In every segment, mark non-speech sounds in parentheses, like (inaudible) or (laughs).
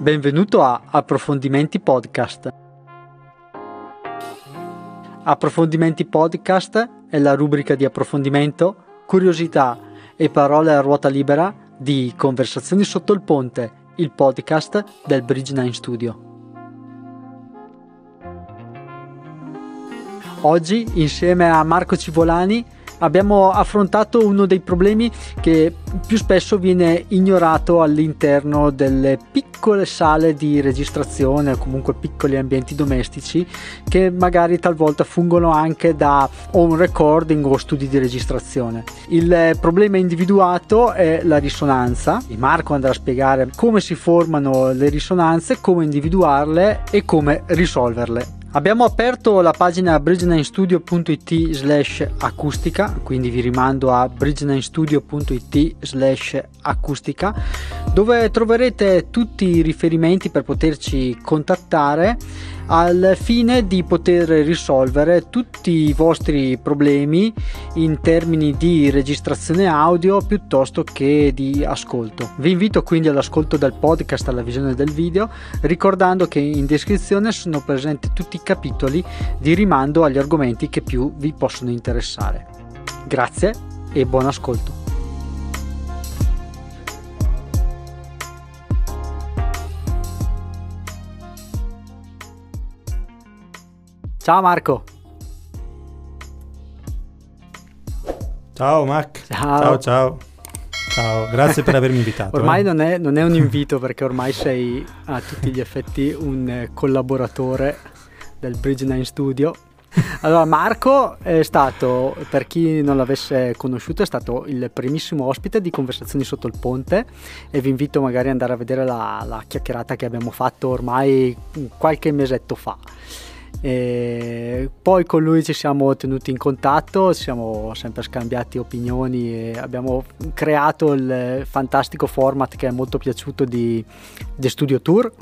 Benvenuto a Approfondimenti Podcast. Approfondimenti Podcast è la rubrica di approfondimento, curiosità e parole a ruota libera di Conversazioni sotto il ponte, il podcast del Bridge 9 Studio. Oggi, insieme a Marco Civolani, abbiamo affrontato uno dei problemi che più spesso viene ignorato all'interno delle piccole sale di registrazione o comunque piccoli ambienti domestici che magari talvolta fungono anche da home recording o studi di registrazione. Il problema individuato è la risonanza. Marco andrà a spiegare come si formano le risonanze, come individuarle e come risolverle. Abbiamo aperto la pagina bridge9studio.it slash acustica, quindi vi rimando a bridge9studio.it slash acustica, dove troverete tutti i riferimenti per poterci contattare al fine di poter risolvere tutti i vostri problemi in termini di registrazione audio piuttosto che di ascolto. Vi invito quindi all'ascolto del podcast, alla visione del video, ricordando che in descrizione sono presenti tutti i capitoli di rimando agli argomenti che più vi possono interessare. Grazie e buon ascolto. Ciao Marco. Ciao Mac. Ciao. ciao ciao. Ciao, grazie per avermi invitato. (laughs) ormai eh. non, è, non, è, un (laughs) invito perché ormai sei a tutti gli effetti un collaboratore del Bridge 9 Studio. Allora, Marco è stato, per chi non l'avesse conosciuto, è stato il primissimo ospite di Conversazioni sotto il ponte e vi invito magari ad andare a vedere la, la chiacchierata che abbiamo fatto ormai qualche mesetto fa. E poi con lui ci siamo tenuti in contatto, ci siamo sempre scambiati opinioni e abbiamo creato il fantastico format che è molto piaciuto di The Studio Tour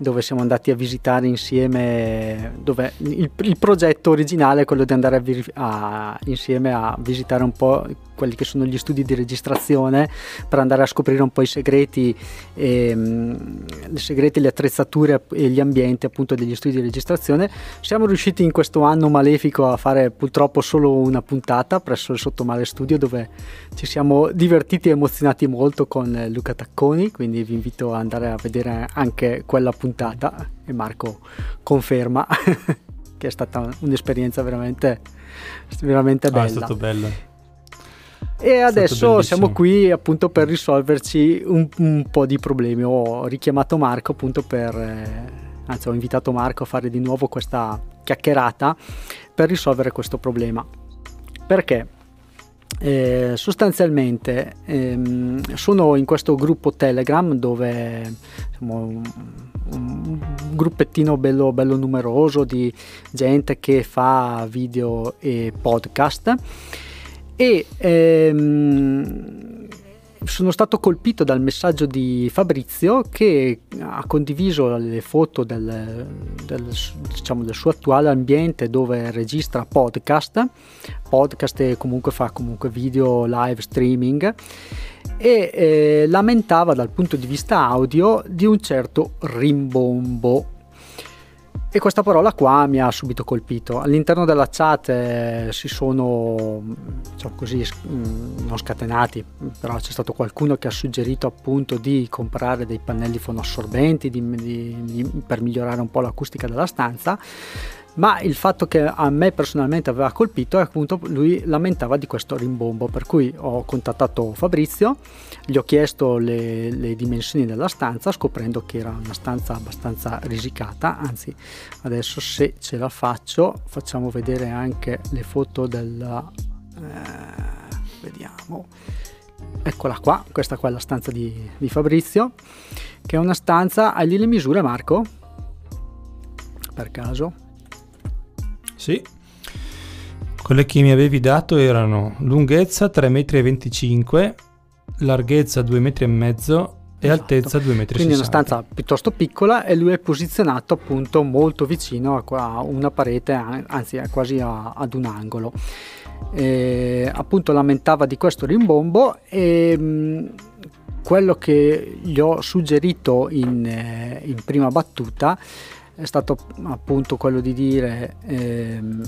dove siamo andati a visitare insieme, dove il, il progetto originale è quello di andare a, a, insieme a visitare un po' quelli che sono gli studi di registrazione per andare a scoprire un po' i segreti, e, um, i segreti, le attrezzature e gli ambienti appunto degli studi di registrazione. Siamo riusciti in questo anno malefico a fare purtroppo solo una puntata presso il Sottomare Studio dove ci siamo divertiti e emozionati molto con Luca Tacconi, quindi vi invito ad andare a vedere anche quella puntata e Marco conferma (laughs) che è stata un'esperienza veramente, veramente bella. Ah, è stato bello. E adesso siamo qui appunto per risolverci un, un, po' di problemi. Ho richiamato Marco appunto per, eh, anzi ho invitato Marco a fare di nuovo questa chiacchierata per risolvere questo problema. Perché? Eh, sostanzialmente ehm, sono in questo gruppo Telegram dove insomma, un, un gruppettino bello, bello numeroso di gente che fa video e podcast e ehm, sono stato colpito dal messaggio di Fabrizio che ha condiviso le foto del, del, diciamo, del suo attuale ambiente dove registra podcast, podcast e comunque fa comunque video live streaming. E eh, lamentava dal punto di vista audio di un certo rimbombo e questa parola qua mi ha subito colpito. All'interno della chat eh, si sono, diciamo così, mm, non scatenati, però c'è stato qualcuno che ha suggerito appunto di comprare dei pannelli fonoassorbenti di, di, di, per migliorare un po' l'acustica della stanza ma il fatto che a me personalmente aveva colpito è appunto lui lamentava di questo rimbombo per cui ho contattato Fabrizio gli ho chiesto le, le, dimensioni della stanza scoprendo che era una stanza abbastanza risicata. Anzi adesso se ce la faccio facciamo vedere anche le foto della eh, vediamo. Eccola qua questa qua è la stanza di, di Fabrizio che è una stanza hai lì le misure Marco? Per caso sì. Quelle che mi avevi dato erano lunghezza 3,25 m, larghezza 2,5 m e esatto. altezza 2,60 m. Quindi è una stanza piuttosto piccola e lui è posizionato appunto molto vicino a una parete, anzi quasi a, ad un angolo. E, appunto lamentava di questo rimbombo e quello che gli ho suggerito in, eh, in prima battuta è stato appunto quello di dire ehm,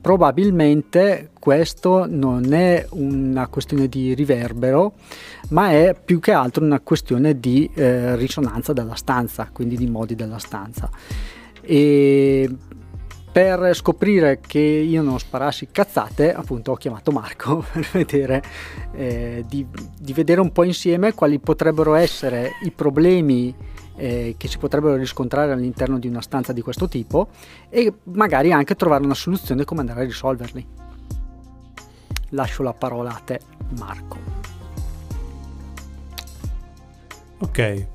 probabilmente questo non è una questione di riverbero, ma è più che altro una questione di eh, risonanza della stanza, quindi di modi della stanza. E per scoprire che io non sparassi cazzate, appunto ho chiamato Marco (laughs) per vedere, eh, di, di vedere un po' insieme quali potrebbero essere i problemi eh, che si potrebbero riscontrare all'interno di una stanza di questo tipo e magari anche trovare una soluzione come andare a risolverli. Lascio la parola a te, Marco. Ok.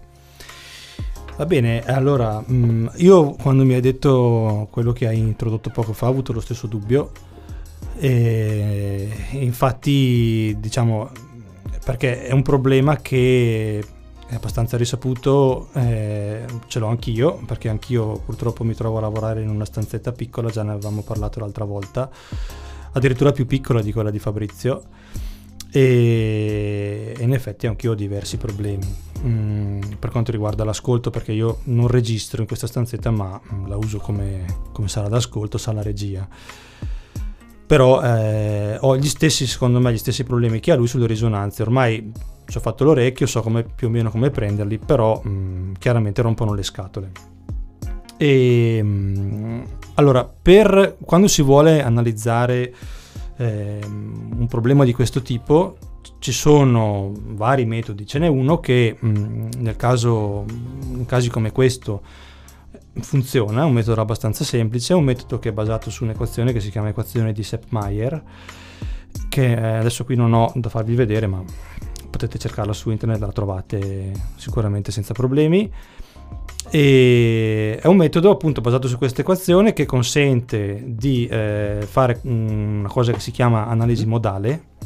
Va bene, allora mm, io quando mi hai detto quello che hai introdotto poco fa ho avuto lo stesso dubbio e infatti diciamo perché è un problema che è abbastanza risaputo, eh, ce l'ho anch'io, perché anch'io purtroppo mi trovo a lavorare in una stanzetta piccola, già ne avevamo parlato l'altra volta, addirittura più piccola di quella di Fabrizio, e, e in effetti anch'io ho diversi problemi. Mm, per quanto riguarda l'ascolto, perché io non registro in questa stanzetta, ma la uso come, come sala d'ascolto, sala regia però eh, ho gli stessi, secondo me, gli stessi problemi che ha lui sulle risonanze. Ormai ci ho fatto l'orecchio, so come, più o meno come prenderli, però mh, mm, chiaramente rompono le scatole. E mh, mm, allora, per quando si vuole analizzare eh, un problema di questo tipo, ci sono vari metodi. Ce n'è uno che mh, mm, nel caso, in casi come questo, funziona, è un metodo abbastanza semplice, è un metodo che è basato su un'equazione che si chiama equazione di Sepp-Meyer, che eh, adesso qui non ho da farvi vedere, ma potete cercarla su internet, la trovate sicuramente senza problemi. E è un metodo appunto basato su questa equazione che consente di eh, fare una cosa che si chiama analisi modale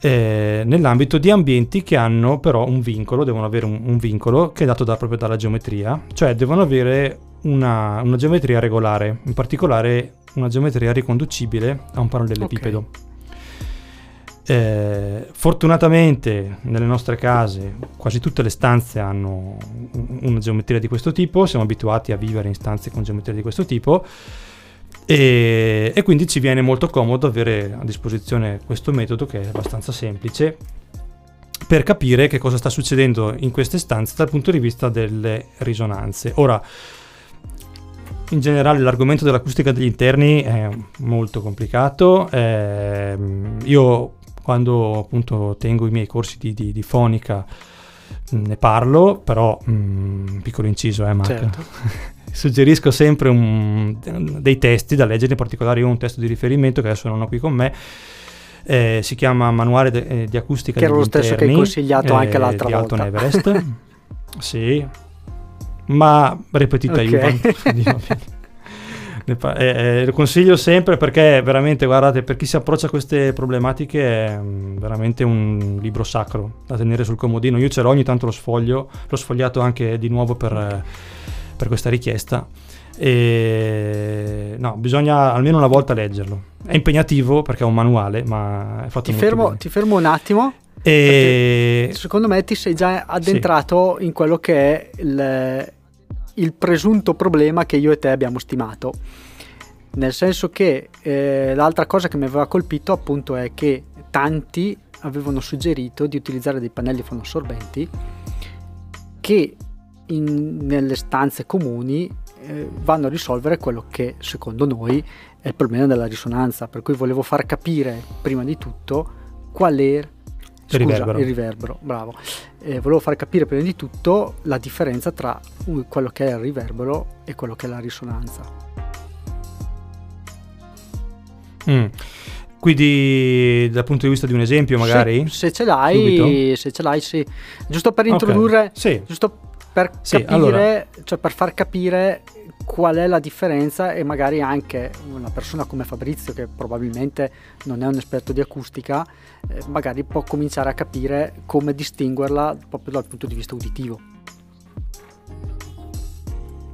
eh, nell'ambito di ambienti che hanno però un vincolo, devono avere un, un vincolo che è dato da, proprio dalla geometria, cioè devono avere una, una, geometria regolare, in particolare una geometria riconducibile a un parallelepipedo. Okay. Eh, fortunatamente nelle nostre case quasi tutte le stanze hanno una geometria di questo tipo, siamo abituati a vivere in stanze con geometria di questo tipo e, e quindi ci viene molto comodo avere a disposizione questo metodo che è abbastanza semplice per capire che cosa sta succedendo in queste stanze dal punto di vista delle risonanze. Ora, in generale l'argomento dell'acustica degli interni è molto complicato. Eh, io quando appunto tengo i miei corsi di, di, di fonica mm, ne parlo, però mh, mm, piccolo inciso, eh, Marco. Certo. (laughs) Suggerisco sempre un, dei testi da leggere, in particolare io ho un testo di riferimento che adesso non ho qui con me. Eh, si chiama Manuale de, eh, di acustica che era lo stesso interni, che hai consigliato eh, anche l'altra di volta Alton Everest (laughs) sì ma repetita okay. (laughs) aiuto eh, eh, lo consiglio sempre perché veramente, guardate, per chi si approccia a queste problematiche è mm, veramente un libro sacro da tenere sul comodino. Io ce l'ho, ogni tanto lo sfoglio, l'ho sfogliato anche di nuovo per, per questa richiesta. E no, bisogna almeno una volta leggerlo. È impegnativo perché è un manuale, ma è fatto ti fermo. Ti fermo un attimo. E... Secondo me ti sei già addentrato sì. in quello che è il, il presunto problema che io e te abbiamo stimato. Nel senso che eh, l'altra cosa che mi aveva colpito appunto è che tanti avevano suggerito di utilizzare dei pannelli fonoassorbenti che in, nelle stanze comuni eh, vanno a risolvere quello che secondo noi è il problema della risonanza, per cui volevo far capire prima di tutto qual è Scusa, il riverbero. Il riverbero, bravo. Eh, volevo far capire prima di tutto la differenza tra quello che è il riverbero e quello che è la risonanza. Mm. Quindi dal punto di vista di un esempio magari? Se, se ce l'hai, se ce l'hai sì. Giusto per introdurre, okay. sì. giusto per sì, capire, allora. cioè per far capire qual è la differenza e magari anche una persona come Fabrizio che probabilmente non è un esperto di acustica eh, magari può cominciare a capire come distinguerla proprio dal punto di vista uditivo.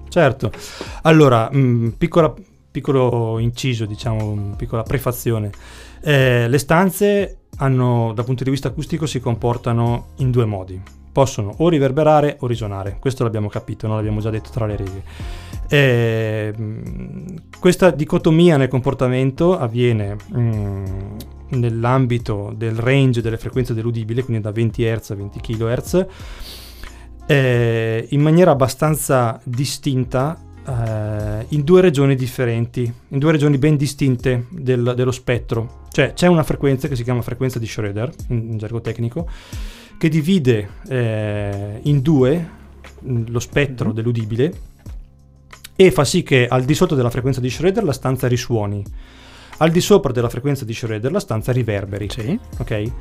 Certo, allora mh, mm, piccola, piccolo inciso, diciamo, piccola prefazione. Eh, le stanze hanno, dal punto di vista acustico si comportano in due modi. Possono o riverberare o risuonare, questo l'abbiamo capito, non l'abbiamo già detto tra le righe. E, questa dicotomia nel comportamento avviene mm, nell'ambito del range delle frequenze dell'udibile, quindi da 20 Hz a 20 kHz, eh, in maniera abbastanza distinta eh, in due regioni differenti, in due regioni ben distinte del, dello spettro. Cioè c'è una frequenza che si chiama frequenza di Schroeder, in, in gergo tecnico, che divide eh, in due mm, lo spettro mm-hmm. dell'udibile e fa sì che al di sotto della frequenza di Schroeder la stanza risuoni, al di sopra della frequenza di Schroeder la stanza riverberi. Sì. Ok?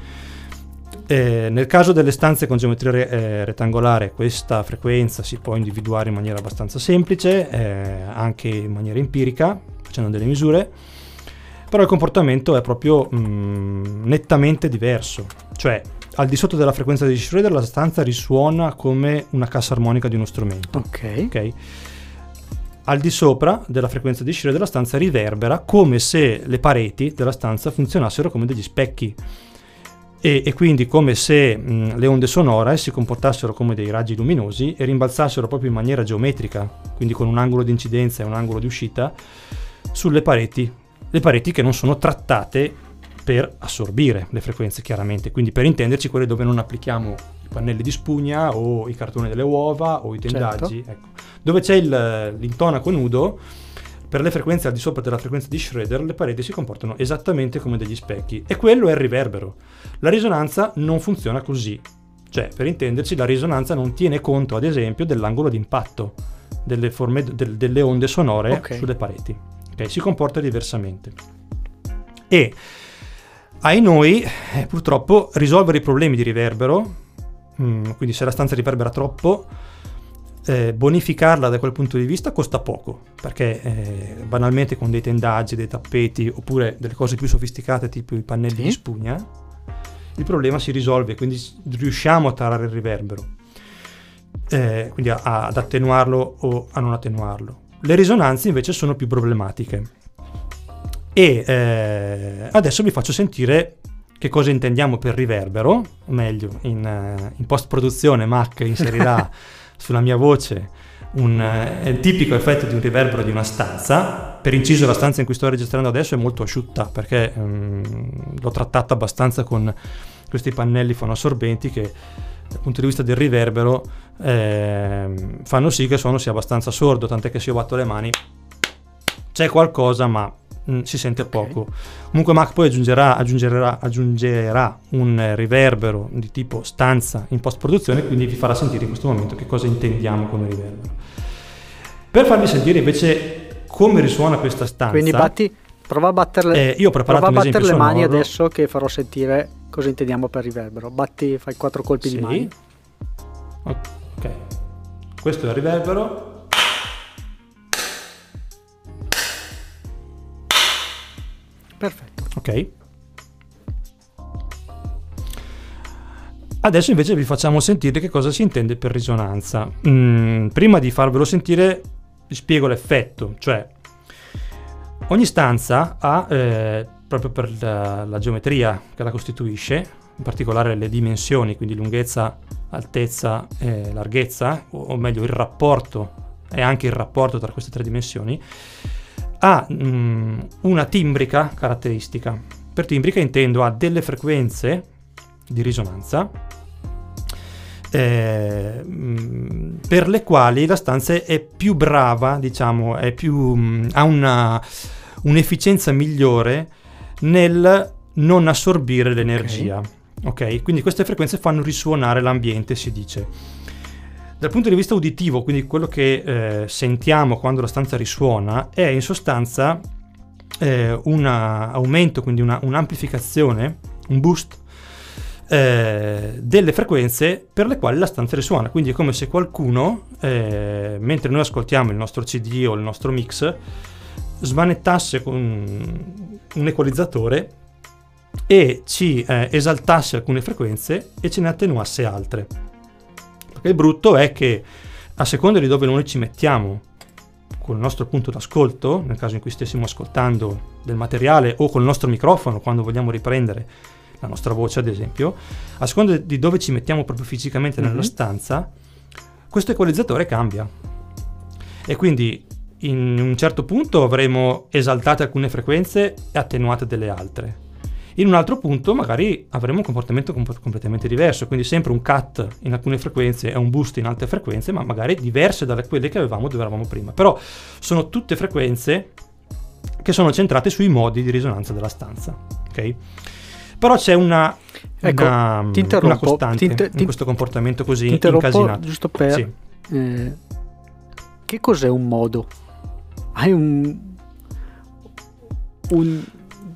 Eh, nel caso delle stanze con geometria re- eh, rettangolare questa frequenza si può individuare in maniera abbastanza semplice, eh, anche in maniera empirica, facendo delle misure, però il comportamento è proprio mh, mm, nettamente diverso, cioè al di sotto della frequenza di Schroeder la stanza risuona come una cassa armonica di uno strumento. Ok. okay? Al di sopra della frequenza di Schroeder la stanza riverbera come se le pareti della stanza funzionassero come degli specchi. E, e quindi come se mh, le onde sonore si comportassero come dei raggi luminosi e rimbalzassero proprio in maniera geometrica, quindi con un angolo di incidenza e un angolo di uscita, sulle pareti, le pareti che non sono trattate per assorbire le frequenze chiaramente, quindi per intenderci quelle dove non applichiamo pannelli di spugna o i cartoni delle uova o i tendaggi, certo. ecco. dove c'è il, l'intonaco nudo per le frequenze al di sopra della frequenza di Schroeder le pareti si comportano esattamente come degli specchi e quello è il riverbero. La risonanza non funziona così. Cioè, per intenderci, la risonanza non tiene conto, ad esempio, dell'angolo d'impatto delle, forme, de, delle onde sonore okay. sulle pareti. Okay? Si comporta diversamente. E ai noi, eh, purtroppo, risolvere i problemi di riverbero, mm, quindi se la stanza riverbera troppo, eh, bonificarla da quel punto di vista costa poco, perché eh, banalmente con dei tendaggi, dei tappeti oppure delle cose più sofisticate tipo i pannelli sì. di spugna, il problema si risolve, quindi riusciamo a tarare il riverbero, eh, quindi a, a, ad attenuarlo o a non attenuarlo. Le risonanze invece sono più problematiche. E eh, adesso vi faccio sentire che cosa intendiamo per riverbero, o meglio, in, eh, in post-produzione Mac inserirà (laughs) sulla mia voce un eh, tipico effetto di un riverbero di una stanza. Per inciso, la stanza in cui sto registrando adesso è molto asciutta perché um, l'ho trattata abbastanza con questi pannelli fonoassorbenti che dal punto di vista del riverbero eh, fanno sì che il suono sia abbastanza sordo, tant'è che se io batto le mani c'è qualcosa ma mh, mm, si sente poco. Okay. Comunque Mac poi aggiungerà, aggiungerà, aggiungerà un riverbero di tipo stanza in post produzione, quindi vi farà sentire in questo momento che cosa intendiamo come riverbero. Per farvi sentire invece come risuona questa stanza. Quindi batti, prova a batterle, eh, io ho preparato prova a battere le mani sonoro. adesso che farò sentire cosa intendiamo per riverbero. Batti, fai quattro colpi sì. di mani. Ok, questo è il riverbero Perfetto. Ok. Adesso invece vi facciamo sentire che cosa si intende per risonanza. Mm, prima di farvelo sentire vi spiego l'effetto, cioè ogni stanza ha, eh, proprio per la, la, geometria che la costituisce, in particolare le dimensioni, quindi lunghezza, altezza e larghezza, o, o meglio il rapporto e anche il rapporto tra queste tre dimensioni, ha mh, mm, una timbrica caratteristica. Per timbrica intendo ha delle frequenze di risonanza eh, per le quali la stanza è più brava, diciamo, è più, mh, mm, ha una, un'efficienza migliore nel non assorbire l'energia. Okay. ok, quindi queste frequenze fanno risuonare l'ambiente, si dice. Dal punto di vista uditivo, quindi quello che eh, sentiamo quando la stanza risuona, è in sostanza eh, un aumento, quindi una, un'amplificazione, un boost eh, delle frequenze per le quali la stanza risuona. Quindi è come se qualcuno, eh, mentre noi ascoltiamo il nostro CD o il nostro mix, smanettasse con un equalizzatore e ci eh, esaltasse alcune frequenze e ce ne attenuasse altre. Il brutto è che a seconda di dove noi ci mettiamo con il nostro punto d'ascolto, nel caso in cui stessimo ascoltando del materiale o col nostro microfono quando vogliamo riprendere la nostra voce ad esempio, a seconda di dove ci mettiamo proprio fisicamente nella Mhm. stanza, questo equalizzatore cambia. E quindi in un certo punto avremo esaltate alcune frequenze e attenuate delle altre. In un altro punto magari avremo un comportamento comp- completamente diverso, quindi sempre un cut in alcune frequenze e un boost in altre frequenze, ma magari diverse da quelle che avevamo dove eravamo prima. Però sono tutte frequenze che sono centrate sui modi di risonanza della stanza. ok? Però c'è una, Ecco, una, ti una costante ti inter- in questo comportamento così Ti incasinato. giusto per... Sì. eh, che cos'è un modo? Hai un... un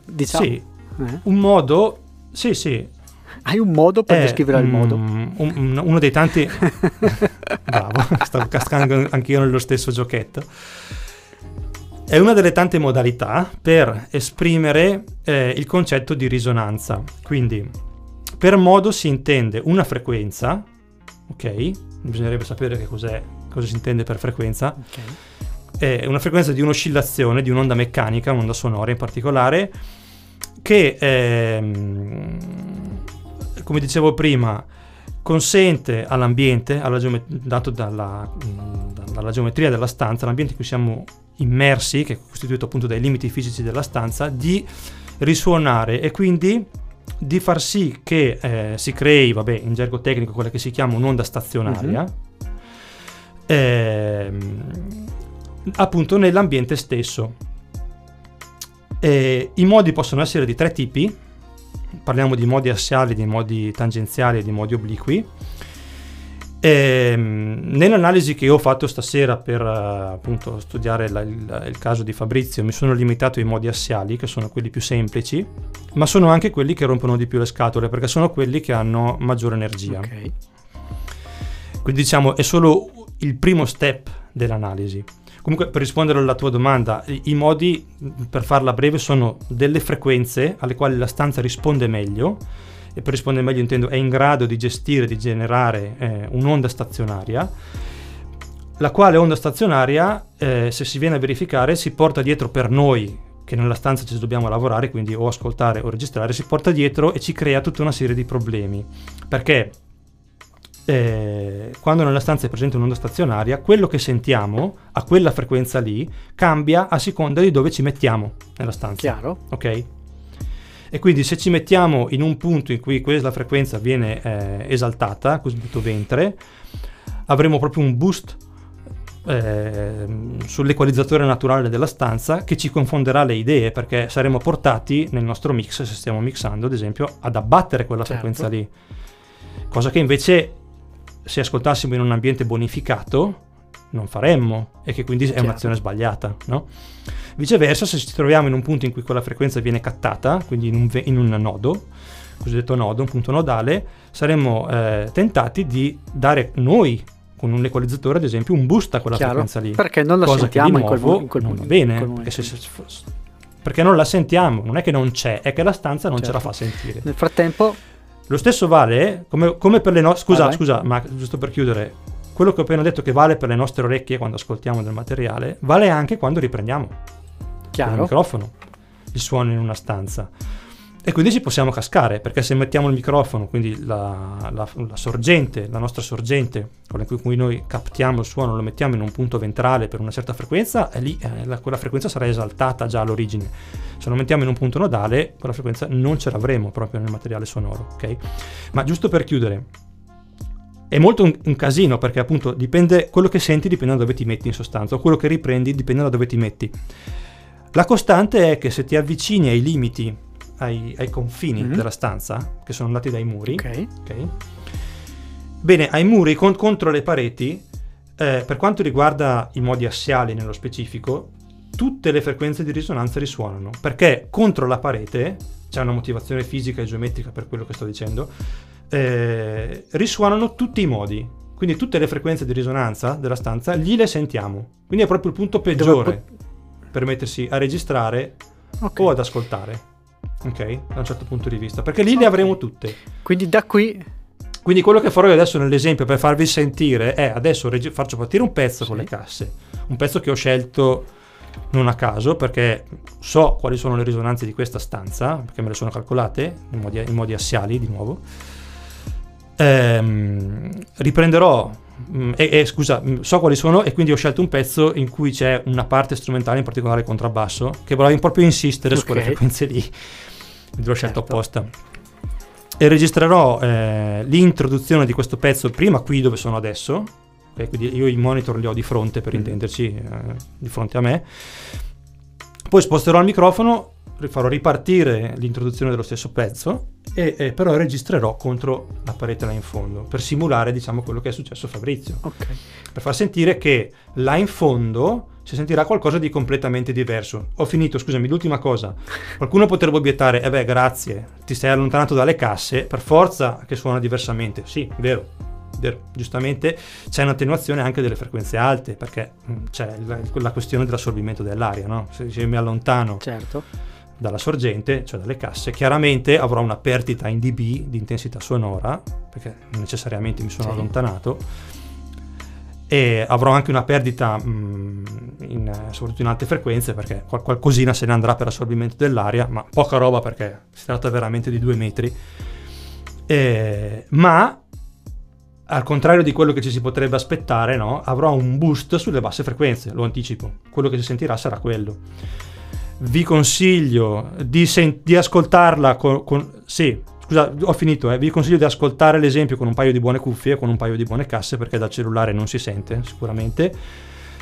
diciamo... Sì, eh? un modo, sì, sì, Hai un modo per è, descrivere il mm, modo? un- un- uno dei tanti... (laughs) Bravo, stavo cascando anch'io nello stesso giochetto. È una delle tante modalità per esprimere eh, il concetto di risonanza. Quindi, per modo si intende una frequenza, ok? Bisognerebbe sapere che cos'è, cosa si intende per frequenza. Ok. È una frequenza di un'oscillazione, di un'onda meccanica, un'onda sonora in particolare, che, ehm, come dicevo prima, consente all'ambiente, alla geome- dato dalla, mh, dalla geometria della stanza, l'ambiente in cui siamo immersi, che è costituito appunto dai limiti fisici della stanza, di risuonare e quindi di far sì che eh, si crei, vabbè, in gergo tecnico quella che si chiama un'onda stazionaria, ehm, appunto nell'ambiente stesso. Eh, I modi possono essere di tre tipi, parliamo di modi assiali, di modi tangenziali e di modi obliqui. Ehm, nell'analisi che io ho fatto stasera per eh, appunto studiare la- il, il caso di Fabrizio mi sono limitato ai modi assiali che sono quelli più semplici ma sono anche quelli che rompono di più le scatole perché sono quelli che hanno maggiore energia Ok. quindi diciamo è solo il primo step dell'analisi. Comunque per rispondere alla tua domanda, i, modi, mh, per farla breve, sono delle frequenze alle quali la stanza risponde meglio, e per rispondere meglio intendo è in grado di gestire, di generare eh, un'onda stazionaria, la quale onda stazionaria, eh, se si viene a verificare, si porta dietro per noi che nella stanza ci dobbiamo lavorare, quindi o ascoltare o registrare, si porta dietro e ci crea tutta una serie di problemi. Perché eh, quando nella stanza è presente un'onda stazionaria, quello che sentiamo a quella frequenza lì cambia a seconda di dove ci mettiamo nella stanza. Chiaro? Ok? E quindi se ci mettiamo in un punto in cui quella frequenza viene eh, esaltata, cosiddetto ventre, avremo proprio un boost ehm, sull'equalizzatore naturale della stanza che ci confonderà le idee perché saremo portati nel nostro mix, se stiamo mixando ad esempio, ad abbattere quella Certo. frequenza lì. Cosa che invece se ascoltassimo in un ambiente bonificato non faremmo e che quindi è Chiaro. un'azione sbagliata, no? Viceversa, se ci troviamo in un punto in cui quella frequenza viene cattata, quindi in un, ve- in un nodo, cosiddetto nodo, un punto nodale, saremmo eh, tentati di dare noi, con un equalizzatore ad esempio, un boost a quella Chiaro? frequenza lì. Perché non la Cosa sentiamo che di in quel, nuovo in quel non va in bene, quel perché, se- momento. se- perché non la sentiamo, non è che non c'è, è che la stanza non ce la Certo. fa sentire. Nel frattempo, Lo stesso vale come, come per le nostre. Scusa, vai. scusa, ma giusto per chiudere, quello che ho appena detto che vale per le nostre orecchie quando ascoltiamo del materiale, vale anche quando riprendiamo con il chiaro, microfono il suono in una stanza. E quindi ci possiamo cascare, perché se mettiamo il microfono, quindi la, la- la sorgente, la nostra sorgente, con cui noi captiamo il suono, lo mettiamo in un punto ventrale per una certa frequenza, e lì eh, la- quella frequenza sarà esaltata già all'origine. Se lo mettiamo in un punto nodale, quella frequenza non ce l'avremo proprio nel materiale sonoro, ok? Ma giusto per chiudere, è molto un, un casino perché appunto dipende, quello che senti dipende da dove ti metti in sostanza, o quello che riprendi dipende da dove ti metti. La costante è che se ti avvicini ai limiti, ai, ai confini Mhm. della stanza, che sono andati dai muri, ok, ok? Bene, ai muri con- contro le pareti, eh, per quanto riguarda i modi assiali nello specifico, tutte le frequenze di risonanza risuonano, perché contro la parete, c'è una motivazione fisica e geometrica per quello che sto dicendo, eh, risuonano tutti i modi. Quindi tutte le frequenze di risonanza della stanza lì le sentiamo. Quindi è proprio il punto peggiore per mettersi a registrare ok. o ad ascoltare. Ok? Da un certo punto di vista. Perché lì le Ok. avremo tutte. Quindi da qui, Quindi quello che farò io adesso nell'esempio per farvi sentire è adesso regi- faccio partire un pezzo con Sì. le casse, un pezzo che ho scelto non a caso, perché so quali sono le risonanze di questa stanza, perché me le sono calcolate in modi, in modi assiali di nuovo. Ehm, riprenderò Mm, e, e, scusa, mm, so quali sono e quindi ho scelto un pezzo in cui c'è una parte strumentale, in particolare contrabbasso, che volevo proprio insistere okay. su quelle frequenze lì. L'ho scelto certo. apposta. E registrerò eh, l'introduzione di questo pezzo prima qui dove sono adesso. Okay, quindi io i monitor li ho di fronte per mm. intenderci, eh, di fronte a me. Poi sposterò il microfono farò ripartire l'introduzione dello stesso pezzo e, e, però registrerò contro la parete là in fondo per simulare diciamo quello che è successo a Fabrizio okay. per far sentire che là in fondo si sentirà qualcosa di completamente diverso ho finito scusami l'ultima cosa qualcuno potrebbe obiettare eh beh grazie ti sei allontanato dalle casse per forza che suona diversamente sì vero giustamente c'è un'attenuazione anche delle frequenze alte perché mm, c'è la, la questione dell'assorbimento dell'aria no? se, se mi allontano certo dalla sorgente, cioè dalle casse, chiaramente avrò una perdita in dB di intensità sonora, perché necessariamente mi sono sì. allontanato, e avrò anche una perdita mh, mm, in, soprattutto in alte frequenze, perché qual- qualcosina se ne andrà per assorbimento dell'aria, ma poca roba perché si tratta veramente di due metri. E, ma al contrario di quello che ci si potrebbe aspettare, no? avrò un boost sulle basse frequenze, lo anticipo, quello che si sentirà sarà quello vi consiglio di, sen- di ascoltarla con, con, Sì, scusa, ho finito, eh. vi consiglio di ascoltare l'esempio con un paio di buone cuffie, con un paio di buone casse, perché dal cellulare non si sente sicuramente.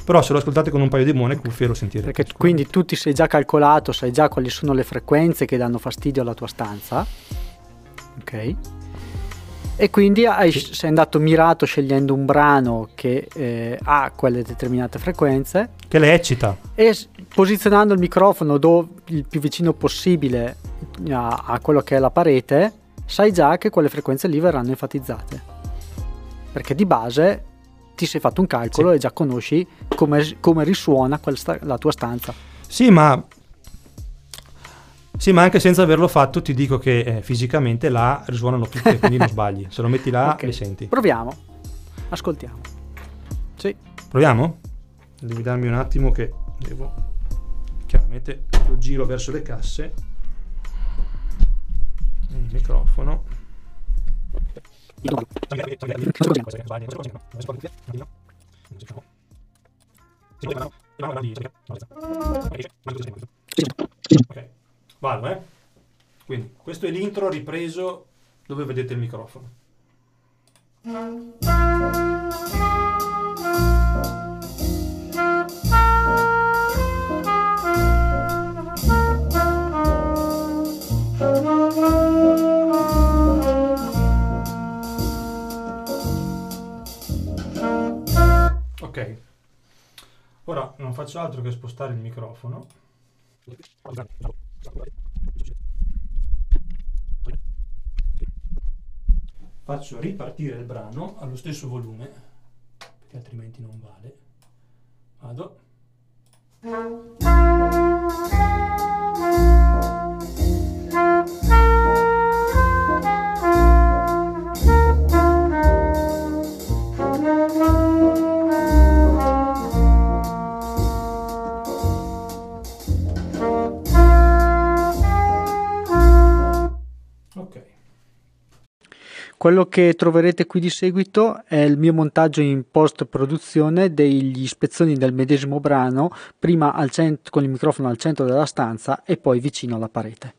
Però se lo ascoltate con un paio di buone cuffie lo sentirete. Perché quindi tu ti sei già calcolato, sai già quali sono le frequenze che danno fastidio alla tua stanza. Ok e quindi hai, sei andato mirato scegliendo un brano che eh, ha quelle determinate frequenze. Che le eccita. E posizionando il microfono dove, il più vicino possibile a, a, quello che è la parete, sai già che quelle frequenze lì verranno enfatizzate. Perché di base ti sei fatto un calcolo sì. e già conosci come, come risuona sta, la tua stanza. Sì, ma sì, ma anche senza averlo fatto ti dico che eh, fisicamente là risuonano tutte, (laughs) quindi non sbagli. Se lo metti là, okay. le senti. Proviamo. Ascoltiamo. Sì. Proviamo? Devi darmi un attimo che devo... Chiaramente lo giro verso le casse. Il microfono. Ok. Vado, eh? Quindi questo è l'intro ripreso dove vedete il microfono. Ok, ora non faccio altro che spostare il microfono. Faccio ripartire il brano allo stesso volume, perché altrimenti non vale. Vado. Quello che troverete qui di seguito è il mio montaggio in post produzione degli spezzoni del medesimo brano, prima cent- con il microfono al centro della stanza e poi vicino alla parete.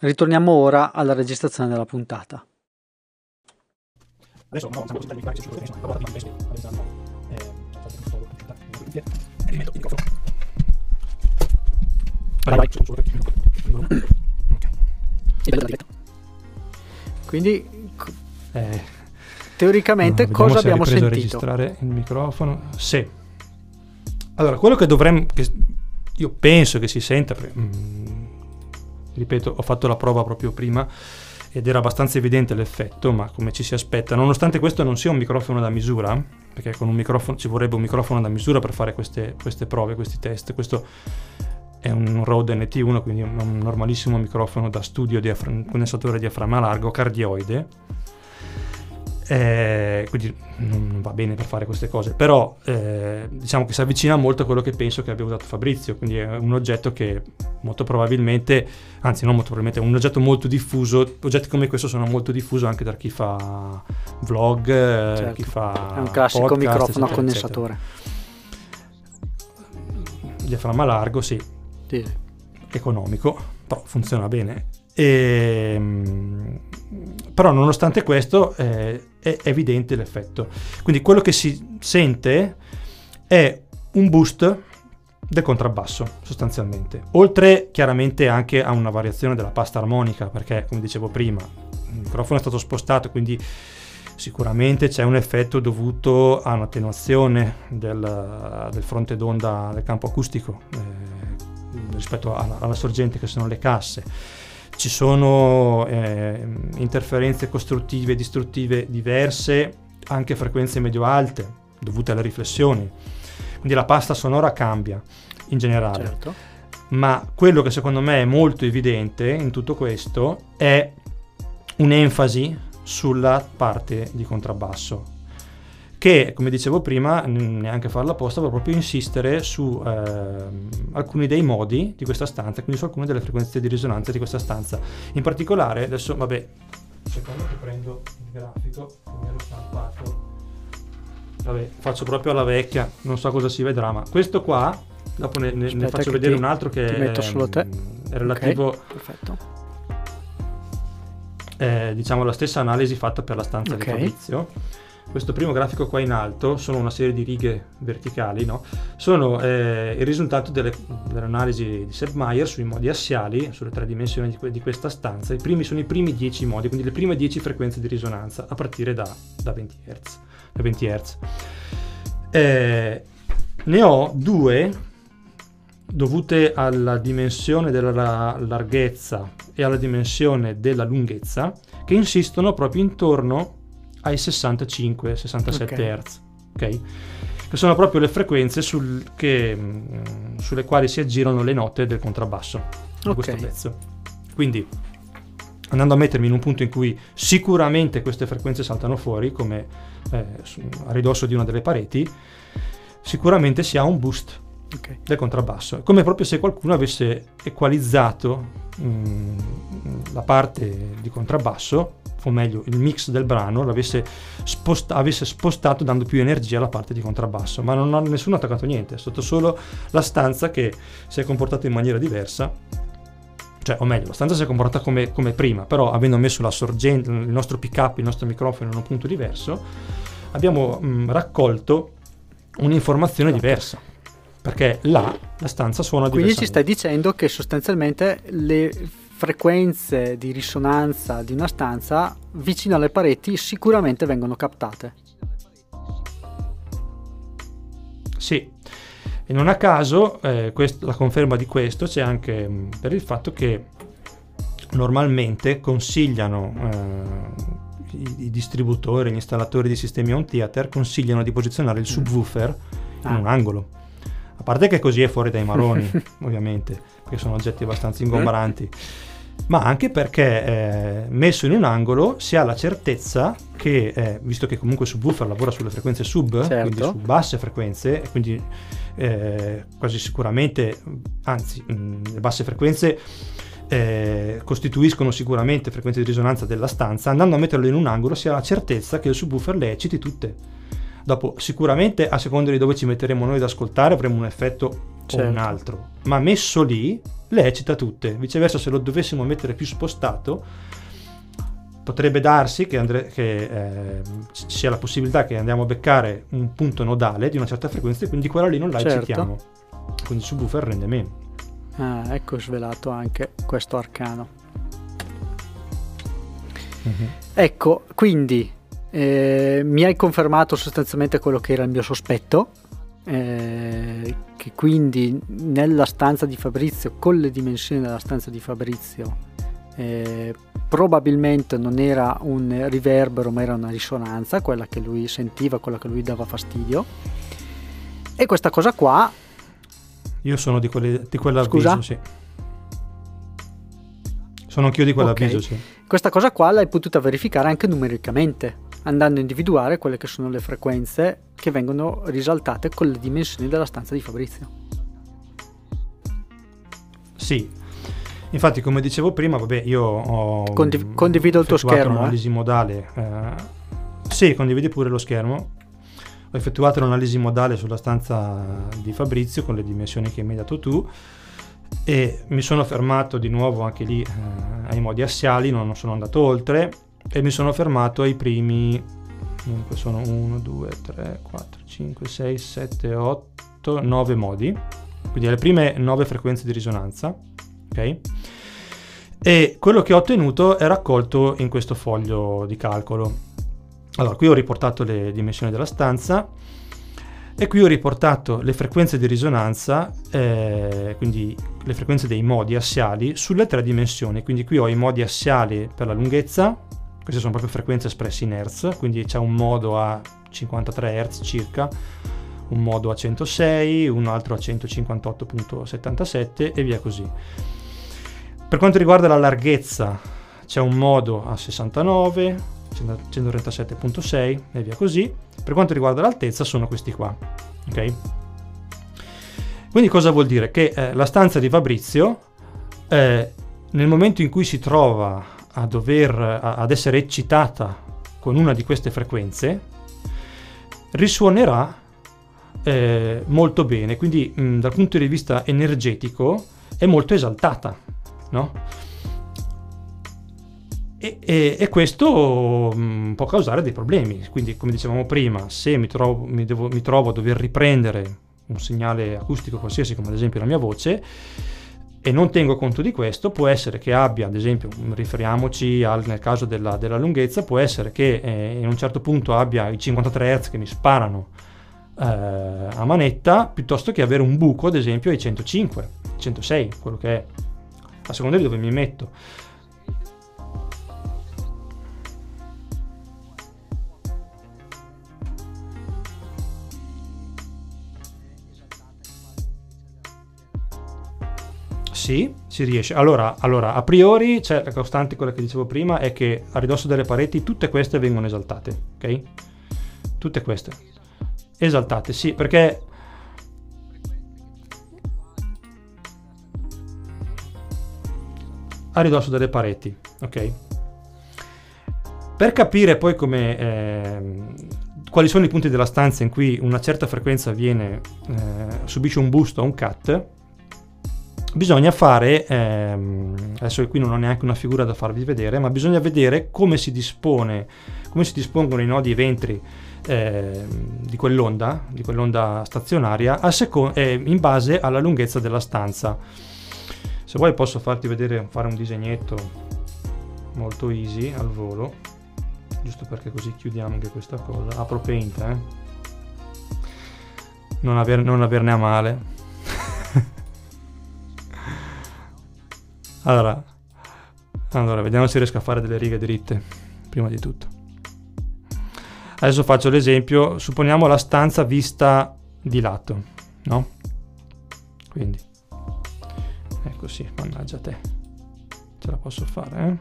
Ritorniamo ora alla registrazione della puntata. Adesso no, stiamo presentando i carichi sul telefono, rimetto il microfono. Vai, vai, Ok. Quindi eh, teoricamente no, cosa abbiamo sentito? a registrare il microfono. Sì. Allora, quello che dovremmo che io penso che si senta mh, mm, ripeto, ho fatto la prova proprio prima ed era abbastanza evidente l'effetto, ma come ci si aspetta, nonostante questo non sia un microfono da misura, perché con un microfono ci vorrebbe un microfono da misura per fare queste, queste prove, questi test. Questo è un Rode NT1, quindi un normalissimo microfono da studio diafra- condensatore diaframma largo cardioide eh, quindi non, va bene per fare queste cose, però eh, diciamo che si avvicina molto a quello che penso che abbia usato Fabrizio, quindi è un oggetto che molto probabilmente, anzi non molto probabilmente, è un oggetto molto diffuso, oggetti come questo sono molto diffusi anche da chi fa vlog, eh, certo. chi fa... È un classico podcast, microfono a condensatore. Diaframma largo, sì. sì. Economico, però funziona bene. E, ehm, però nonostante questo eh, è evidente l'effetto. Quindi quello che si sente è un boost del contrabbasso sostanzialmente. Oltre chiaramente anche a una variazione della pasta armonica, perché come dicevo prima, il microfono è stato spostato, quindi sicuramente c'è un effetto dovuto a un'attenuazione del, del fronte d'onda del campo acustico eh, rispetto alla, alla sorgente che sono le casse ci sono eh, interferenze costruttive e distruttive diverse, anche frequenze medio-alte, dovute alle riflessioni. Quindi la pasta sonora cambia in generale. Certo. Ma quello che secondo me è molto evidente in tutto questo è un'enfasi sulla parte di contrabbasso che come dicevo prima neanche farla apposta ma proprio insistere su eh, alcuni dei modi di questa stanza quindi su alcune delle frequenze di risonanza di questa stanza. In particolare adesso vabbè secondo che prendo il grafico come ero stampato. Vabbè faccio proprio alla vecchia non so cosa si vedrà ma questo qua dopo ne, ne, ne faccio vedere ti, un altro che è, è, relativo okay, perfetto. Eh, diciamo la stessa analisi fatta per la stanza okay. di Fabrizio questo primo grafico qua in alto sono una serie di righe verticali, no? sono eh, il risultato delle, dell'analisi di Sepp Meyer sui modi assiali, sulle tre dimensioni di, di, questa stanza. I primi sono i primi 10 modi, quindi le prime 10 frequenze di risonanza a partire da, da 20 Hz. Da 20 Hz. Eh, ne ho due dovute alla dimensione della larghezza e alla dimensione della lunghezza che insistono proprio intorno ai 65-67 okay. Hz, ok? Che sono proprio le frequenze sul che, mh, mm, sulle quali si aggirano le note del contrabbasso okay. questo pezzo. Quindi, andando a mettermi in un punto in cui sicuramente queste frequenze saltano fuori, come eh, a ridosso di una delle pareti, sicuramente si ha un boost okay. del contrabbasso. Come proprio se qualcuno avesse equalizzato mh, mm, la parte di contrabbasso o meglio il mix del brano l'avesse sposta- avesse spostato dando più energia alla parte di contrabbasso, ma non ha nessuno attaccato niente, è stato solo la stanza che si è comportata in maniera diversa. Cioè, o meglio, la stanza si è comportata come, come prima, però avendo messo la sorgente, il nostro pick up, il nostro microfono in un punto diverso, abbiamo mh, raccolto un'informazione diversa perché là la stanza suona Quindi ci stai dicendo che sostanzialmente le frequenze di risonanza di una stanza vicino alle pareti sicuramente vengono captate. Sì, e non a caso eh, quest- la conferma di questo c'è anche mh, mm, per il fatto che normalmente consigliano eh, i, i, distributori, gli installatori di sistemi home theater consigliano di posizionare il mm. subwoofer ah. in un angolo. A parte che così è fuori dai maroni, (laughs) ovviamente, perché sono oggetti abbastanza ingombranti (laughs) ma anche perché eh, messo in un angolo si ha la certezza che, eh, visto che comunque il subwoofer lavora sulle frequenze sub, certo. quindi su basse frequenze, e quindi eh, quasi sicuramente, anzi, mh, le basse frequenze eh, costituiscono sicuramente frequenze di risonanza della stanza, andando a metterlo in un angolo si ha la certezza che il subwoofer le ecciti tutte. Dopo, sicuramente a seconda di dove ci metteremo noi ad ascoltare avremo un effetto certo. o un altro, ma messo lì le eccita tutte. Viceversa, se lo dovessimo mettere più spostato, potrebbe darsi che, andre- che eh, ci sia la possibilità che andiamo a beccare un punto nodale di una certa frequenza e quindi quella lì non la certo. eccitiamo. Quindi il subwoofer rende meno. Ah, ecco svelato anche questo arcano. Uh-huh. Ecco, quindi eh, mi hai confermato sostanzialmente quello che era il mio sospetto, eh, che quindi nella stanza di Fabrizio, con le dimensioni della stanza di Fabrizio, eh, probabilmente non era un riverbero ma era una risonanza, quella che lui sentiva, quella che lui dava fastidio. E questa cosa qua... Io sono di, quelle, di quell'avviso, Scusa? sì. Sono anch'io di quell'avviso, okay. sì. Questa cosa qua l'hai potuta verificare anche numericamente, andando a individuare quelle che sono le frequenze che vengono risaltate con le dimensioni della stanza di Fabrizio. Sì, infatti come dicevo prima, vabbè, io ho Condiv- condivido il tuo schermo. un'analisi eh? modale. Eh, sì, condividi pure lo schermo. Ho effettuato un'analisi modale sulla stanza di Fabrizio con le dimensioni che mi hai dato tu e mi sono fermato di nuovo anche lì eh, ai modi assiali, non sono andato oltre e mi sono fermato ai primi dunque sono 1, 2, 3, 4, 5, 6, 7, 8, 9 modi. Quindi alle prime 9 frequenze di risonanza ok? E quello che ho ottenuto è raccolto in questo foglio di calcolo. Allora qui ho riportato le dimensioni della stanza e qui ho riportato le frequenze di risonanza, eh, quindi le frequenze dei modi assiali, sulle tre dimensioni. Quindi qui ho i modi assiali per la lunghezza, queste sono proprio frequenze espresse in Hz, quindi c'è un modo a 53 Hz circa, un modo a 106, un altro a 158.77 e via così. Per quanto riguarda la larghezza, c'è un modo a 69, 137.6 e via così. Per quanto riguarda l'altezza sono questi qua. Ok? Quindi cosa vuol dire? Che eh, la stanza di Fabrizio eh, nel momento in cui si trova a dover, a, ad essere eccitata con una di queste frequenze, risuonerà eh, molto bene, quindi mh, dal punto di vista energetico è molto esaltata, no? E, e, e, questo mh, mm, può causare dei problemi. Quindi, come dicevamo prima, se mi trovo, mi, devo, mi trovo, a dover riprendere un segnale acustico qualsiasi, come ad esempio la mia voce, e non tengo conto di questo, può essere che abbia, ad esempio, riferiamoci al, nel caso della, della, lunghezza, può essere che eh, in un certo punto abbia i 53 Hz che mi sparano eh, a manetta, piuttosto che avere un buco, ad esempio, ai 105, 106, quello che è, a seconda di dove mi metto. Sì, si riesce. Allora, allora, a priori c'è la costante, quella che dicevo prima, è che a ridosso delle pareti tutte queste vengono esaltate, ok? Tutte queste. Esaltate, sì, perché... A ridosso delle pareti, ok? Per capire poi come... Eh, quali sono i punti della stanza in cui una certa frequenza viene, eh, subisce un boost o un cut, bisogna fare, ehm, adesso qui non ho neanche una figura da farvi vedere, ma bisogna vedere come si dispone, come si dispongono i nodi e ventri eh, di quell'onda, di quell'onda stazionaria, seco- eh, in base alla lunghezza della stanza. Se vuoi posso farti vedere, fare un disegnetto molto easy al volo, giusto perché così chiudiamo anche questa cosa. Apro Paint, eh. Non, aver, non averne a male. Allora, allora, vediamo se riesco a fare delle righe dritte, prima di tutto. Adesso faccio l'esempio, supponiamo la stanza vista di lato, no? Quindi, ecco sì, mannaggia te, ce la posso fare, eh?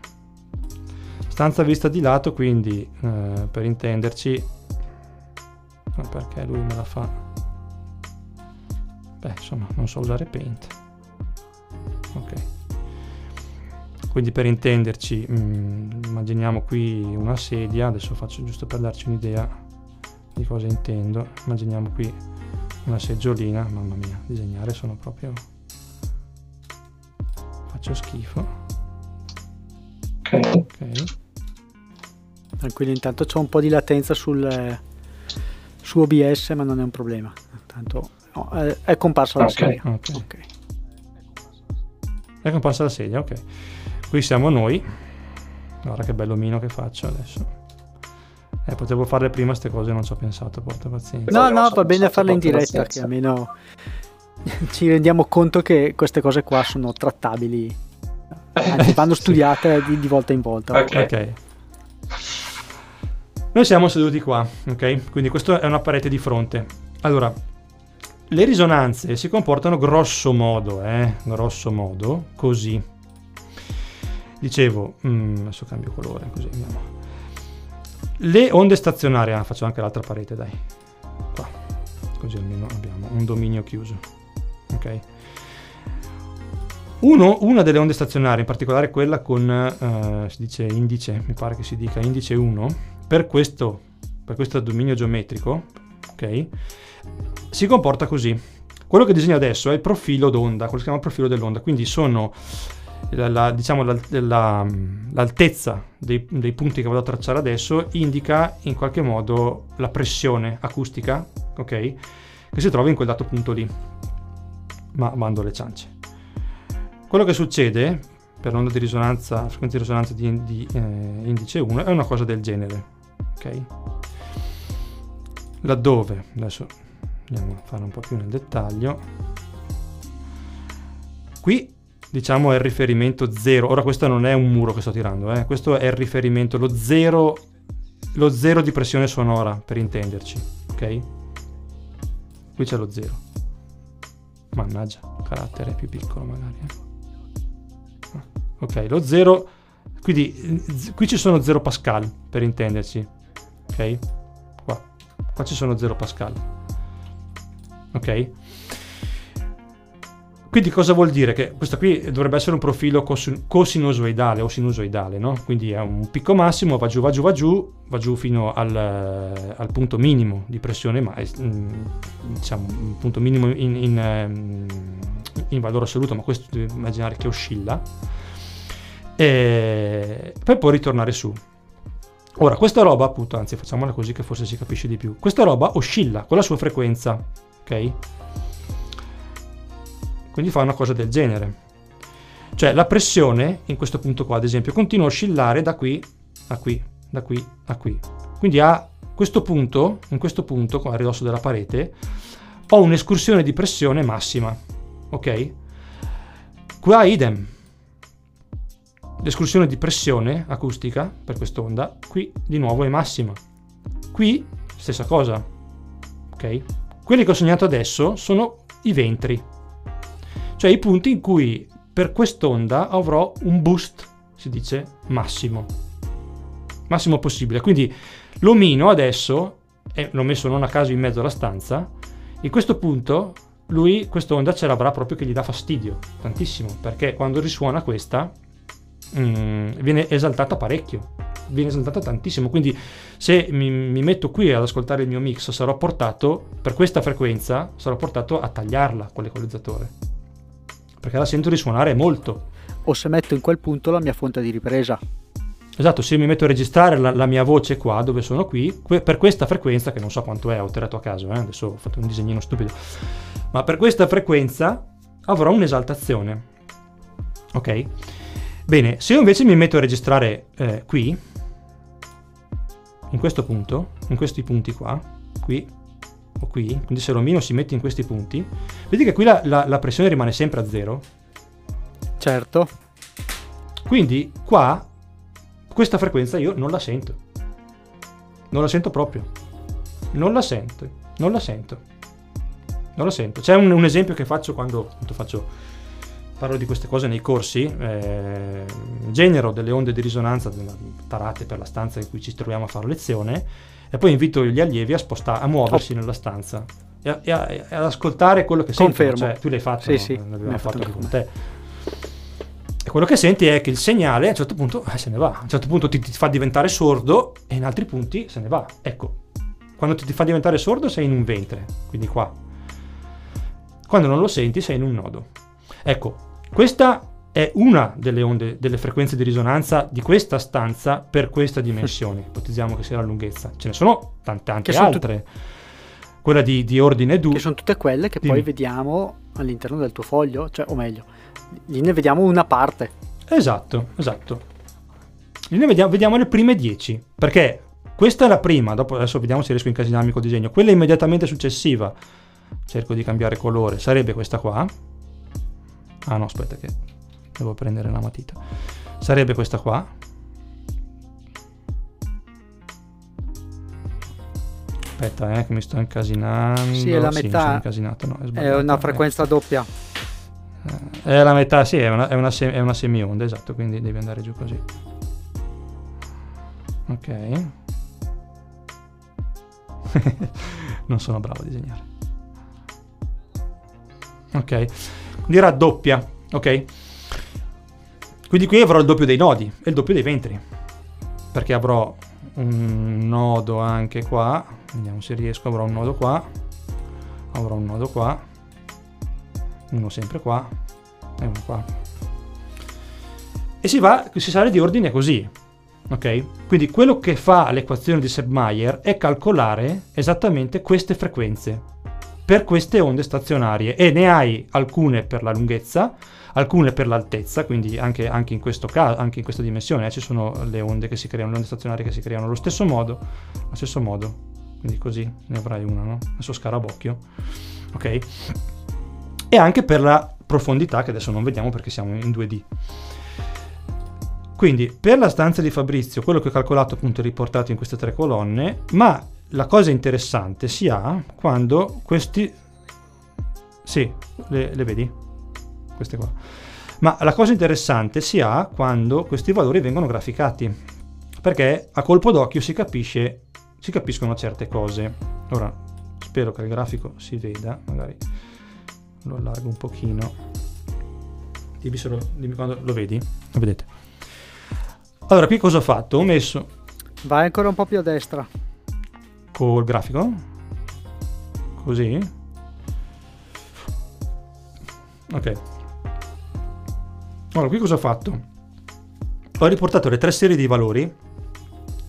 Stanza vista di lato, quindi, eh, per intenderci, perché lui me la fa? Beh, insomma, non so usare Paint. Ok. Quindi per intenderci, mh, mm, immaginiamo qui una sedia, adesso faccio giusto per darci un'idea di cosa intendo, immaginiamo qui una seggiolina, mamma mia, disegnare sono proprio... faccio schifo. Ok. okay. Tranquillo, intanto c'è un po' di latenza sul, su OBS, ma non è un problema. Intanto no, è, è comparsa la okay. sedia. Okay. ok. È comparsa la sedia, ok qui siamo noi Guarda che bello mino che faccio adesso. Eh, potevo farle prima queste cose, non ci ho pensato, porta pazienza. No, no, va bene farle in diretta, che almeno (laughs) ci rendiamo conto che queste cose qua sono trattabili, anzi vanno (laughs) studiate di, di volta in volta. Ok. okay. Noi siamo seduti qua, ok? Quindi questa è una parete di fronte. Allora, le risonanze si comportano grosso modo, eh? Grosso modo, così. Dicevo, mm, adesso cambio colore, così andiamo. Le onde stazionarie, ah, faccio anche l'altra parete, dai. Qua, così almeno abbiamo un dominio chiuso. Ok? Uno, una delle onde stazionarie, in particolare quella con, eh, si dice indice, mi pare che si dica indice 1, per questo, per questo dominio geometrico, ok? Si comporta così. Quello che disegno adesso è il profilo d'onda, quello che si chiama profilo dell'onda, quindi sono la, la, diciamo, la, l'altezza dei, dei, punti che vado a tracciare adesso indica in qualche modo la pressione acustica, ok? Che si trova in quel dato punto lì. Ma mando le ciance. Quello che succede per l'onda di risonanza, frequenza di risonanza di, di eh, indice 1 è una cosa del genere, ok? Laddove, adesso andiamo a fare un po' più nel dettaglio, qui diciamo è il riferimento 0. Ora questo non è un muro che sto tirando, eh? questo è il riferimento, lo 0 lo zero di pressione sonora per intenderci, ok? Qui c'è lo 0. Mannaggia, carattere più piccolo magari. Eh? Ah, ok, lo 0, quindi qui ci sono 0 Pascal per intenderci, ok? Qua, qua ci sono 0 Pascal, ok? Quindi cosa vuol dire? Che questo qui dovrebbe essere un profilo cos- cosinusoidale o sinusoidale, no? Quindi è un picco massimo, va giù, va giù, va giù, va giù fino al, al punto minimo di pressione, ma è, mm, diciamo un punto minimo in, in, ehm, in valore assoluto, ma questo devi immaginare che oscilla, e per poi ritornare su. Ora, questa roba, appunto, anzi facciamola così che forse si capisce di più, questa roba oscilla con la sua frequenza, ok? Quindi fa una cosa del genere. Cioè la pressione, in questo punto qua ad esempio, continua a oscillare da qui a qui, da qui a qui. Quindi a questo punto, in questo punto, a ridosso della parete, ho un'escursione di pressione massima. Ok? Qua idem. L'escursione di pressione acustica per quest'onda, qui di nuovo è massima. Qui stessa cosa. Ok? Quelli che ho segnato adesso sono i ventri cioè i punti in cui per quest'onda avrò un boost, si dice, massimo. Massimo possibile. Quindi l'omino adesso, e l'ho messo non a caso in mezzo alla stanza, in questo punto lui quest'onda ce l'avrà proprio che gli dà fastidio, tantissimo, perché quando risuona questa mm, viene esaltata parecchio, viene esaltata tantissimo, quindi se mi, mi, metto qui ad ascoltare il mio mix sarò portato, per questa frequenza, sarò portato a tagliarla con l'equalizzatore perché la sento risuonare molto. O se metto in quel punto la mia fonte di ripresa. Esatto, se mi metto a registrare la, la mia voce qua, dove sono qui, que- per questa frequenza, che non so quanto è, ho tirato a caso, eh? adesso ho fatto un disegnino stupido, ma per questa frequenza avrò un'esaltazione. Ok? Bene, se io invece mi metto a registrare eh, qui, in questo punto, in questi punti qua, qui, o qui, quindi se l'omino si mette in questi punti, vedi che qui la, la, la pressione rimane sempre a zero. Certo. Quindi qua questa frequenza io non la sento. Non la sento proprio. Non la sento. Non la sento. Non la sento. C'è un, un esempio che faccio quando faccio, parlo di queste cose nei corsi. Eh, genero delle onde di risonanza tarate per la stanza in cui ci troviamo a fare lezione e poi invito gli allievi a, spostare, a muoversi oh. nella stanza e, a, e, a, e, ad ascoltare quello che Confermo. sentono. Cioè, tu l'hai fatto, sì, no? sì, l'abbiamo fatto anche con te. E quello che senti è che il segnale a un certo punto eh, se ne va, a un certo punto ti, ti, fa diventare sordo e in altri punti se ne va. Ecco, quando ti, ti fa diventare sordo sei in un ventre, quindi qua. Quando non lo senti sei in un nodo. Ecco, questa è una delle onde, delle frequenze di risonanza di questa stanza per questa dimensione. (laughs) Ipotizziamo che sia la lunghezza. Ce ne sono tante, tante altre. Tut- Quella di, di ordine 2. Che sono tutte quelle che Dimmi. poi vediamo all'interno del tuo foglio, cioè, o meglio, lì ne vediamo una parte. Esatto, esatto. Ne vediamo, vediamo le prime 10, perché questa è la prima, dopo adesso vediamo se riesco a incasinarmi col disegno. Quella immediatamente successiva, cerco di cambiare colore, sarebbe questa qua. Ah no, aspetta che devo prendere la matita. Sarebbe questa qua. Aspetta, eh, che mi sto incasinando. Sì, è la metà. incasinato, no, è, è una frequenza eh. doppia. È la metà, sì, è una, è una, sem- è una semionda, esatto, quindi devi andare giù così. Ok. (laughs) non sono bravo a disegnare. Ok. Quindi raddoppia, ok? Quindi qui avrò il doppio dei nodi e il doppio dei ventri. Perché avrò un nodo anche qua. Vediamo se riesco, avrò un nodo qua. Avrò un nodo qua. Uno sempre qua e uno qua. E si va, si sale di ordine così. Ok? Quindi quello che fa l'equazione di Sebmayer è calcolare esattamente queste frequenze per queste onde stazionarie e ne hai alcune per la lunghezza, alcune per l'altezza, quindi anche, anche, in, questo caso, anche in questa dimensione eh, ci sono le onde che si creano, le onde stazionarie che si creano allo stesso modo, allo stesso modo, quindi così ne avrai una, no? Adesso scarabocchio, ok? E anche per la profondità che adesso non vediamo perché siamo in 2D. Quindi per la stanza di Fabrizio, quello che ho calcolato appunto è riportato in queste tre colonne, ma la cosa interessante si ha quando questi... Sì, le, le vedi? Queste qua. Ma la cosa interessante si ha quando questi valori vengono graficati, perché a colpo d'occhio si capisce, si capiscono certe cose. Ora, spero che il grafico si veda, magari lo allargo un pochino. Dimmi, solo, dimmi quando lo vedi, lo vedete. Allora, qui cosa ho fatto? Ho messo... Vai ancora un po' più a destra. Col grafico? Così? Ok. Allora, qui cosa ho fatto? Ho riportato le tre serie di valori,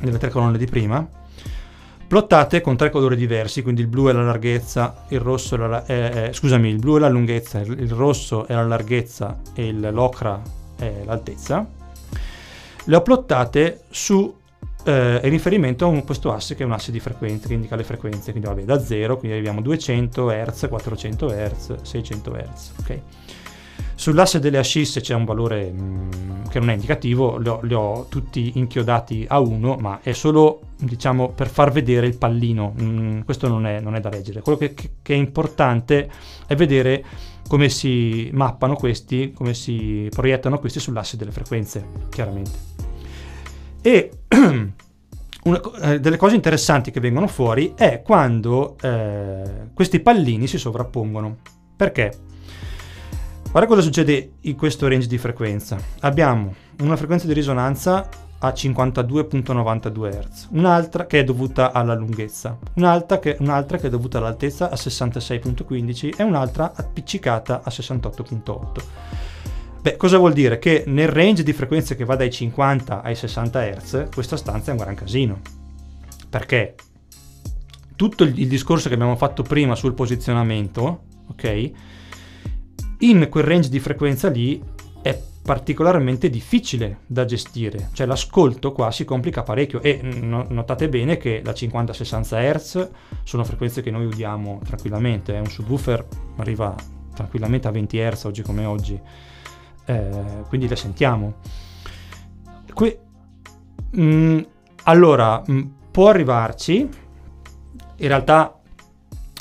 nelle tre colonne di prima, plottate con tre colori diversi, quindi il blu è la larghezza, il rosso è la, eh, eh, scusami, il blu è la lunghezza, il, il rosso è la larghezza e l'ocra è l'altezza le ho plottate su eh, in riferimento a un, questo asse che è un asse di frequenze che indica le frequenze, quindi vabbè da 0, quindi abbiamo 200 Hz, 400 Hz, 600 Hz, ok? Sull'asse delle ascisse c'è un valore mh, mm, che non è indicativo, li ho, li ho, tutti inchiodati a 1, ma è solo diciamo per far vedere il pallino, mh, questo non è, non è, da leggere. Quello che, che è importante è vedere come si mappano questi, come si proiettano questi sull'asse delle frequenze, chiaramente. E (clears throat) una, eh, delle cose interessanti che vengono fuori è quando eh, questi pallini si sovrappongono. Perché? Guarda cosa succede in questo range di frequenza. Abbiamo una frequenza di risonanza a 52.92 Hz, un'altra che è dovuta alla lunghezza, un'altra che, un'altra che è dovuta all'altezza a 66.15 e un'altra appiccicata a 68.8. Beh, cosa vuol dire? Che nel range di frequenze che va dai 50 ai 60 Hz, questa stanza è un gran casino. Perché tutto il discorso che abbiamo fatto prima sul posizionamento, ok? In quel range di frequenza lì è particolarmente difficile da gestire, cioè l'ascolto qua si complica parecchio e no, notate bene che da 50 a 60 Hz sono frequenze che noi udiamo tranquillamente, eh. un subwoofer arriva tranquillamente a 20 Hz oggi come oggi eh, quindi le sentiamo. Que- mh, mm, allora, mh, mm, può arrivarci, in realtà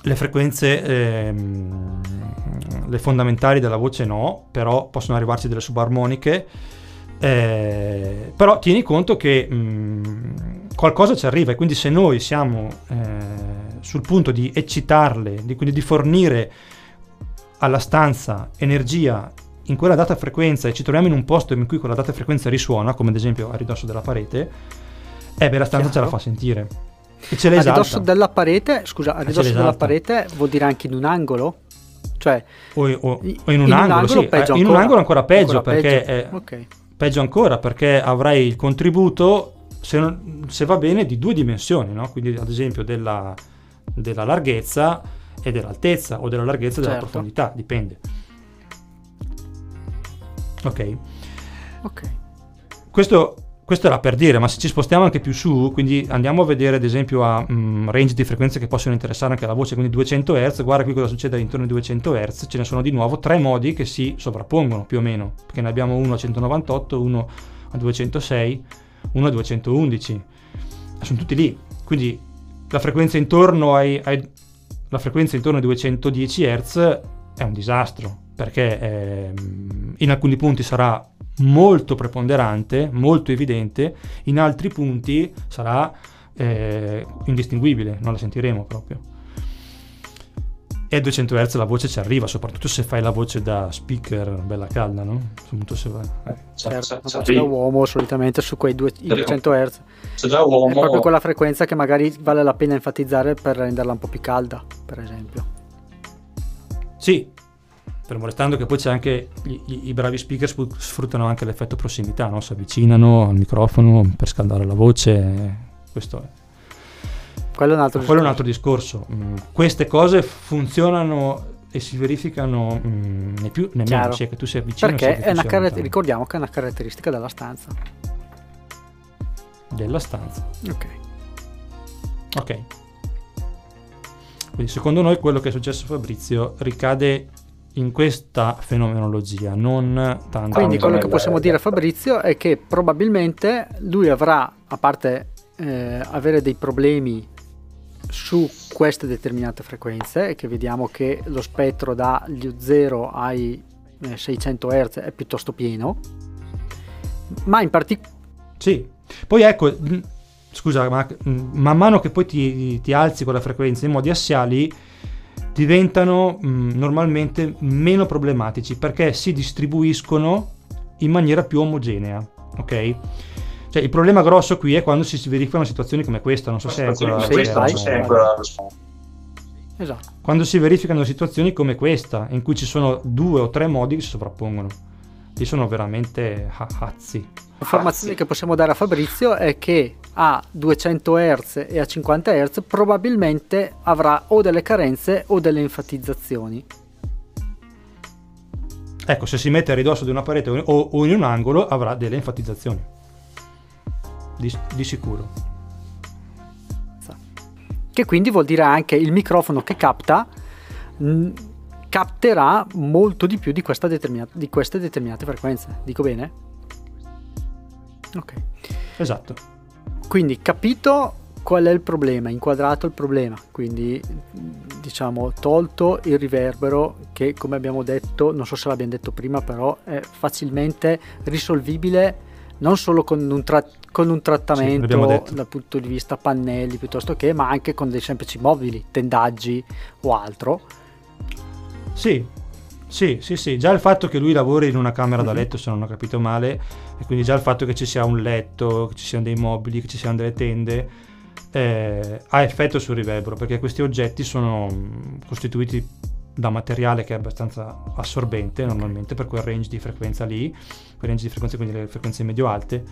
le frequenze, ehm, le fondamentali della voce no, però possono arrivarci delle subarmoniche, eh, però tieni conto che mh, mm, qualcosa ci arriva e quindi se noi siamo eh, sul punto di eccitarle, di, quindi di fornire alla stanza energia in quella data frequenza e ci troviamo in un posto in cui quella data frequenza risuona, come ad esempio a ridosso della parete, eh beh, la stanza Chiaro. ce la fa sentire. E ce le esalta. A ridosso della parete, scusa, a ridosso della parete vuol dire anche in un angolo? Cioè, o, o, o in, un in angolo, un sì, eh, in un angolo ancora peggio, ancora perché peggio. okay. peggio ancora perché avrai il contributo se, non, se, va bene di due dimensioni, no? quindi ad esempio della, della larghezza e dell'altezza o della larghezza e certo. della profondità, dipende. Ok. Ok. Questo, questo era per dire, ma se ci spostiamo anche più su, quindi andiamo a vedere ad esempio a um, range di frequenze che possono interessare anche alla voce, quindi 200 Hz, guarda qui cosa succede intorno ai 200 Hz, ce ne sono di nuovo tre modi che si sovrappongono più o meno, perché ne abbiamo uno a 198, uno a 206, uno a 211, sono tutti lì, quindi la frequenza intorno ai, ai frequenza intorno ai 210 Hz è un disastro, perché eh, in alcuni punti sarà molto preponderante, molto evidente, in altri punti sarà eh, indistinguibile, non la sentiremo proprio. E a 200 Hz la voce ci arriva, soprattutto se fai la voce da speaker bella calda, no? Soprattutto se vai. Eh, certo, voce da uomo solitamente su quei due, 200 Hz. Se da uomo... È proprio quella frequenza che magari vale la pena enfatizzare per renderla un po' più calda, per esempio. Sì, fermo restando che poi c'è anche i, i, i bravi speaker sfruttano anche l'effetto prossimità, no? si avvicinano al microfono per scaldare la voce, questo è. Quello è un altro, quello è un altro discorso. Mm, queste cose funzionano e si verificano mm, né più né meno, sia che tu sia vicino Perché è una caratter- ricordiamo che è una caratteristica della stanza. Della stanza. Ok. Ok. Quindi secondo noi quello che è successo a Fabrizio ricade in questa fenomenologia, non tanto. Quindi quello che possiamo dire a Fabrizio è che probabilmente lui avrà, a parte eh, avere dei problemi su queste determinate frequenze, e che vediamo che lo spettro dagli 0 ai eh, 600 Hz è piuttosto pieno, ma in particolare... Sì, poi ecco, scusa, ma man mano che poi ti, ti alzi con la frequenza in modi assiali diventano mh, mm, normalmente meno problematici perché si distribuiscono in maniera più omogenea, ok? Cioè, il problema grosso qui è quando si verificano situazioni come questa, non so se è ancora... Sì, sì, ancora... Esatto. Quando si verificano situazioni come questa, in cui ci sono due o tre modi che si sovrappongono. Lì sono veramente hazzi. L'informazione che possiamo dare a Fabrizio è che a 200 Hz e a 50 Hz probabilmente avrà o delle carenze o delle enfatizzazioni. Ecco, se si mette a ridosso di una parete o, in un angolo avrà delle enfatizzazioni. Di, di sicuro. Che quindi vuol dire anche il microfono che capta capterà molto di più di, di queste determinate frequenze. Dico bene? Ok. Esatto. Quindi capito qual è il problema, inquadrato il problema, quindi diciamo tolto il riverbero che come abbiamo detto, non so se l'abbiamo detto prima, però è facilmente risolvibile non solo con un, tra- con un trattamento sì, dal punto di vista pannelli piuttosto che, ma anche con dei semplici mobili, tendaggi o altro. Sì, sì, sì, sì, già il fatto che lui lavori in una camera da mhm. letto, se non ho capito male, e quindi già il fatto che ci sia un letto, che ci siano dei mobili, che ci siano delle tende, eh, ha effetto sul riverbero, perché questi oggetti sono mm, costituiti da materiale che è abbastanza assorbente normalmente per quel range di frequenza lì, quel range di frequenze, quindi le frequenze medio-alte.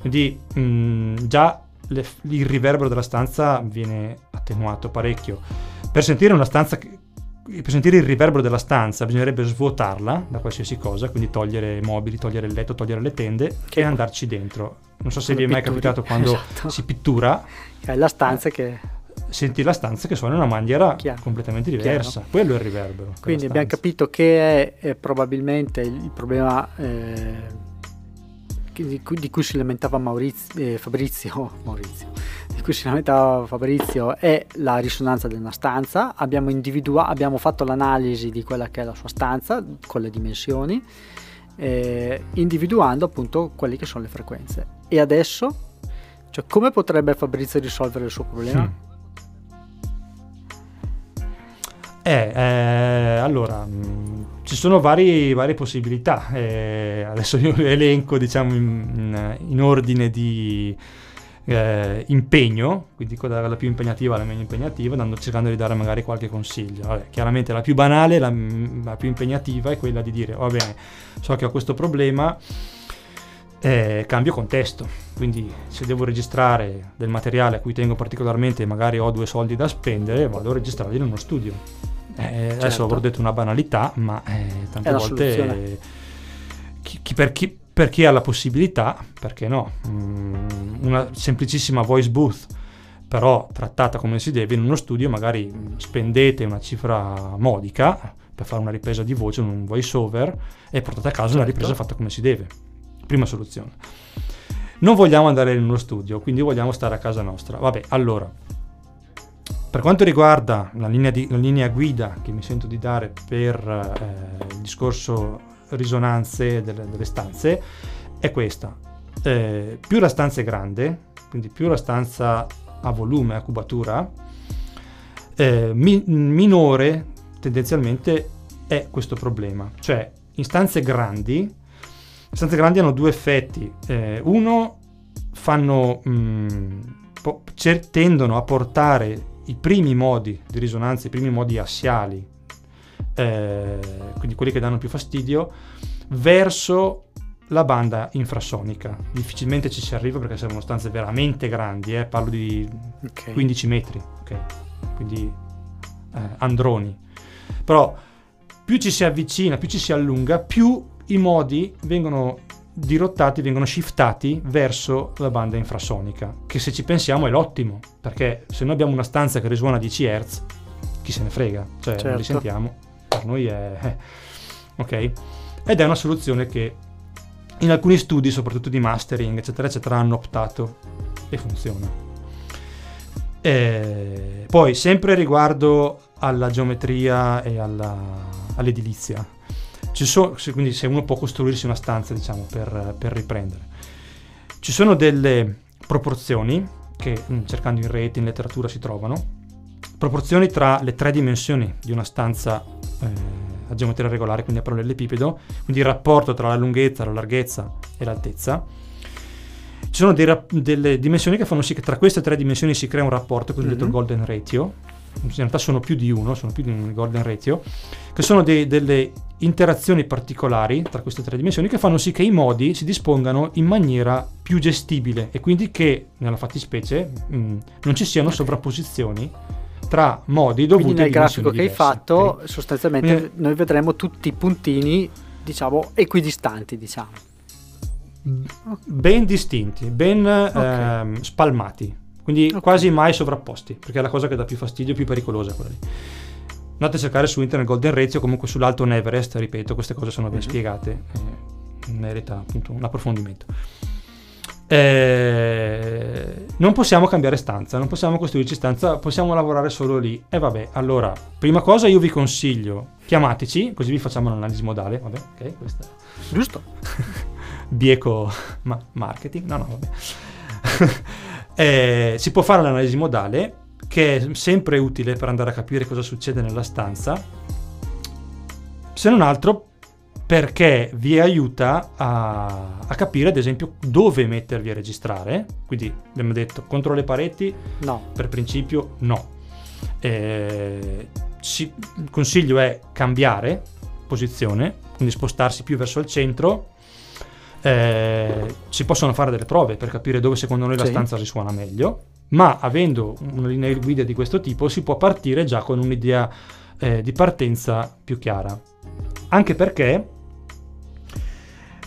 Quindi mh, mm, già le, il riverbero della stanza viene attenuato parecchio. Per sentire una stanza che, per sentire il riverbero della stanza bisognerebbe svuotarla da qualsiasi cosa, quindi togliere i mobili, togliere il letto, togliere le tende che... e andarci dentro. Non so se vi è mai capitato quando esatto. si pittura. È la stanza che... Senti la stanza che suona in una maniera Chiaro. completamente diversa. Chiaro. Quello è il riverbero. Quindi abbiamo capito che è, è probabilmente il problema... Eh di cui, di cui, si lamentava Maurizio, eh, Fabrizio, (laughs) Maurizio, di cui si lamentava Fabrizio è la risonanza una stanza. Abbiamo, individua- abbiamo fatto l'analisi di quella che è la sua stanza con le dimensioni, eh, individuando appunto quelle che sono le frequenze. E adesso, cioè, come potrebbe Fabrizio risolvere il suo problema? Hmm. Eh, eh, allora, mh, ci sono vari, varie possibilità. Eh, adesso io (laughs) elenco, diciamo, in, in ordine di eh, impegno, quindi dalla più impegnativa alla meno impegnativa, dando, cercando di dare magari qualche consiglio. Vabbè, chiaramente la più banale, la, la, più impegnativa è quella di dire, va bene, so che ho questo problema, eh, cambio contesto. Quindi se devo registrare del materiale a cui tengo particolarmente magari ho due soldi da spendere, vado a registrarli in uno studio eh, certo. Adesso avrò detto una banalità, ma eh, tante volte chi, chi per chi, per chi ha la possibilità, perché no, mm, una semplicissima voice booth, però trattata come si deve in uno studio, magari spendete una cifra modica per fare una ripresa di voce, un voice over, e portate a casa certo. una ripresa fatta come si deve. Prima soluzione. Non vogliamo andare in uno studio, quindi vogliamo stare a casa nostra. Vabbè, allora, per quanto riguarda la linea, di, la linea guida che mi sento di dare per eh, il discorso risonanze delle, delle stanze è questa. Eh, più la stanza è grande, quindi più la stanza ha volume, ha cubatura, eh, mi, minore tendenzialmente è questo problema. Cioè, in stanze grandi, le stanze grandi hanno due effetti. Eh, uno, fanno, mh, mm, po- tendono a portare i primi modi di risonanza, i primi modi assiali eh, quindi quelli che danno più fastidio, verso la banda infrasonica. Difficilmente ci si arriva perché servono stanze veramente grandi, eh? parlo di okay. 15 metri, okay? quindi eh, androni. Però più ci si avvicina, più ci si allunga, più i modi vengono dirottati, vengono shiftati verso la banda infrasonica, che se ci pensiamo è l'ottimo, perché se noi abbiamo una stanza che risuona a 10 Hz, chi se ne frega, cioè certo. non li certo. sentiamo per noi è... Eh, ok? Ed è una soluzione che in alcuni studi, soprattutto di mastering, eccetera, eccetera, hanno optato e funziona. E poi, sempre riguardo alla geometria e alla, all'edilizia, ci sono, quindi se uno può costruirsi una stanza, diciamo, per, per riprendere, ci sono delle proporzioni che mm, cercando in rete, in letteratura si trovano, proporzioni tra le tre dimensioni di una stanza eh, a geometria regolare, quindi a parallelepipedo, quindi il rapporto tra la lunghezza, la larghezza e l'altezza. Ci sono rap- delle dimensioni che fanno sì che tra queste tre dimensioni si crea un rapporto cosiddetto mm-hmm. golden ratio, in realtà sono più di uno, sono più di un golden ratio, che sono dei, delle interazioni particolari tra queste tre dimensioni che fanno sì che i modi si dispongano in maniera più gestibile e quindi che nella fattispecie mh, mm, non ci siano sovrapposizioni tra modi dovuti Quindi nel grafico che hai fatto okay. sostanzialmente Quindi, noi vedremo tutti i puntini diciamo equidistanti diciamo ben distinti ben okay. ehm, spalmati quindi okay. quasi mai sovrapposti perché è la cosa che dà più fastidio più pericolosa quella lì andate a cercare su internet Golden Ratio comunque sull'alto Everest ripeto queste cose sono ben mm-hmm. spiegate eh, merita appunto un approfondimento eh, non possiamo cambiare stanza, non possiamo costruirci stanza, possiamo lavorare solo lì. E vabbè, allora, prima cosa io vi consiglio, chiamateci, così vi facciamo un'analisi modale. Vabbè, ok, questa. Giusto. (laughs) Bieco ma- marketing, no, no, vabbè. Eh, si può fare l'analisi modale, che è sempre utile per andare a capire cosa succede nella stanza. Se non altro perché vi aiuta a, a, capire ad esempio dove mettervi a registrare. Quindi abbiamo detto contro le pareti? No. Per principio no. Eh, si, il consiglio è cambiare posizione quindi spostarsi più verso il centro eh, si possono fare delle prove per capire dove secondo noi la sì. stanza risuona meglio ma avendo una linea guida di questo tipo si può partire già con un'idea eh, di partenza più chiara anche perché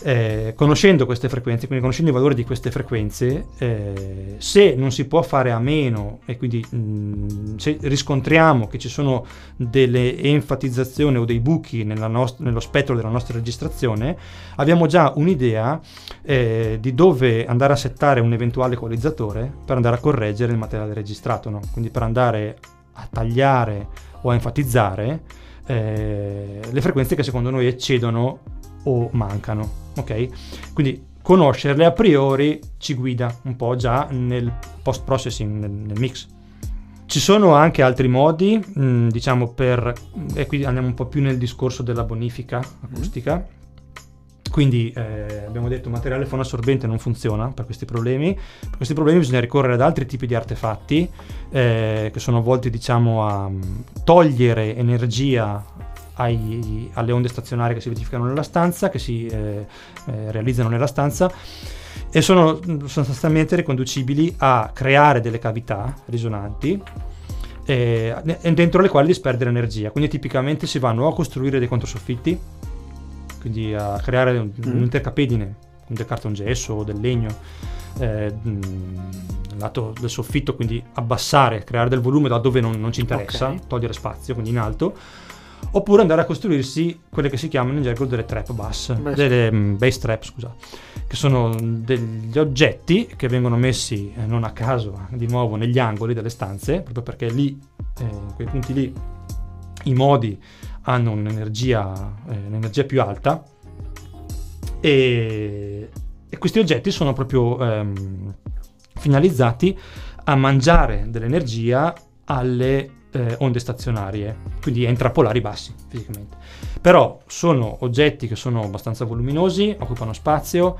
eh, conoscendo queste frequenze, quindi conoscendo i valori di queste frequenze, eh, se non si può fare a meno e quindi mh, mm, se riscontriamo che ci sono delle enfatizzazioni o dei buchi nost- nello spettro della nostra registrazione, abbiamo già un'idea eh, di dove andare a settare un eventuale equalizzatore per andare a correggere il materiale registrato, no? quindi per andare a tagliare o a enfatizzare eh, le frequenze che secondo noi eccedono o mancano. Ok? Quindi conoscerle a priori ci guida un po' già nel post processing, nel, nel mix. Ci sono anche altri modi, mh, mm, diciamo per, e qui andiamo un po' più nel discorso della bonifica acustica. Mm-hmm. Quindi eh, abbiamo detto materiale fonoassorbente non funziona per questi problemi. Per questi problemi bisogna ricorrere ad altri tipi di artefatti eh, che sono volti diciamo a mm, togliere energia ai, alle onde stazionarie che si verificano nella stanza, che si eh, eh, realizzano nella stanza e sono sostanzialmente riconducibili a creare delle cavità risonanti eh, dentro le quali disperdere energia. Quindi tipicamente si vanno a costruire dei controsoffitti, quindi a creare un, mm. un'intercapedine del cartongesso o del legno, eh, lato del soffitto, quindi abbassare, creare del volume da dove non, non ci interessa, okay. togliere spazio, quindi in alto, oppure andare a costruirsi quelle che si chiamano in gergo delle trap bass, Beh, delle um, bass trap, scusa, che sono degli oggetti che vengono messi eh, non a caso, di nuovo, negli angoli delle stanze, proprio perché lì, eh, in quei punti lì, i modi hanno un'energia, eh, un'energia più alta. E, e, questi oggetti sono proprio ehm, finalizzati a mangiare dell'energia alle eh, onde stazionarie, quindi a intrappolare i bassi fisicamente. Però sono oggetti che sono abbastanza voluminosi, occupano spazio,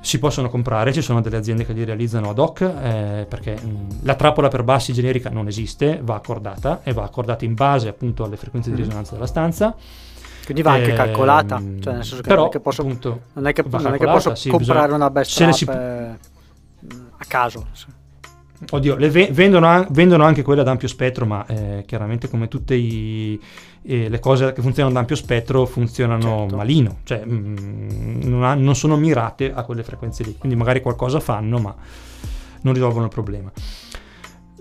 si possono comprare, ci sono delle aziende che li realizzano ad hoc, eh, perché mh, la trappola per bassi generica non esiste, va accordata e va accordata in base appunto alle frequenze di mm. risonanza della stanza. Quindi va anche eh, calcolata, cioè nel senso che però, non è che posso, appunto, non è che, non è che posso sì, comprare bisogna, una best trap, si... eh, a caso. Sì. Oddio, le ve- vendono, vendono, anche quelle ad ampio spettro, ma eh, chiaramente come tutte i, eh, le cose che funzionano ad ampio spettro funzionano certo. malino, cioè mh, mm, non, ha, non, sono mirate a quelle frequenze lì, quindi magari qualcosa fanno, ma non risolvono il problema.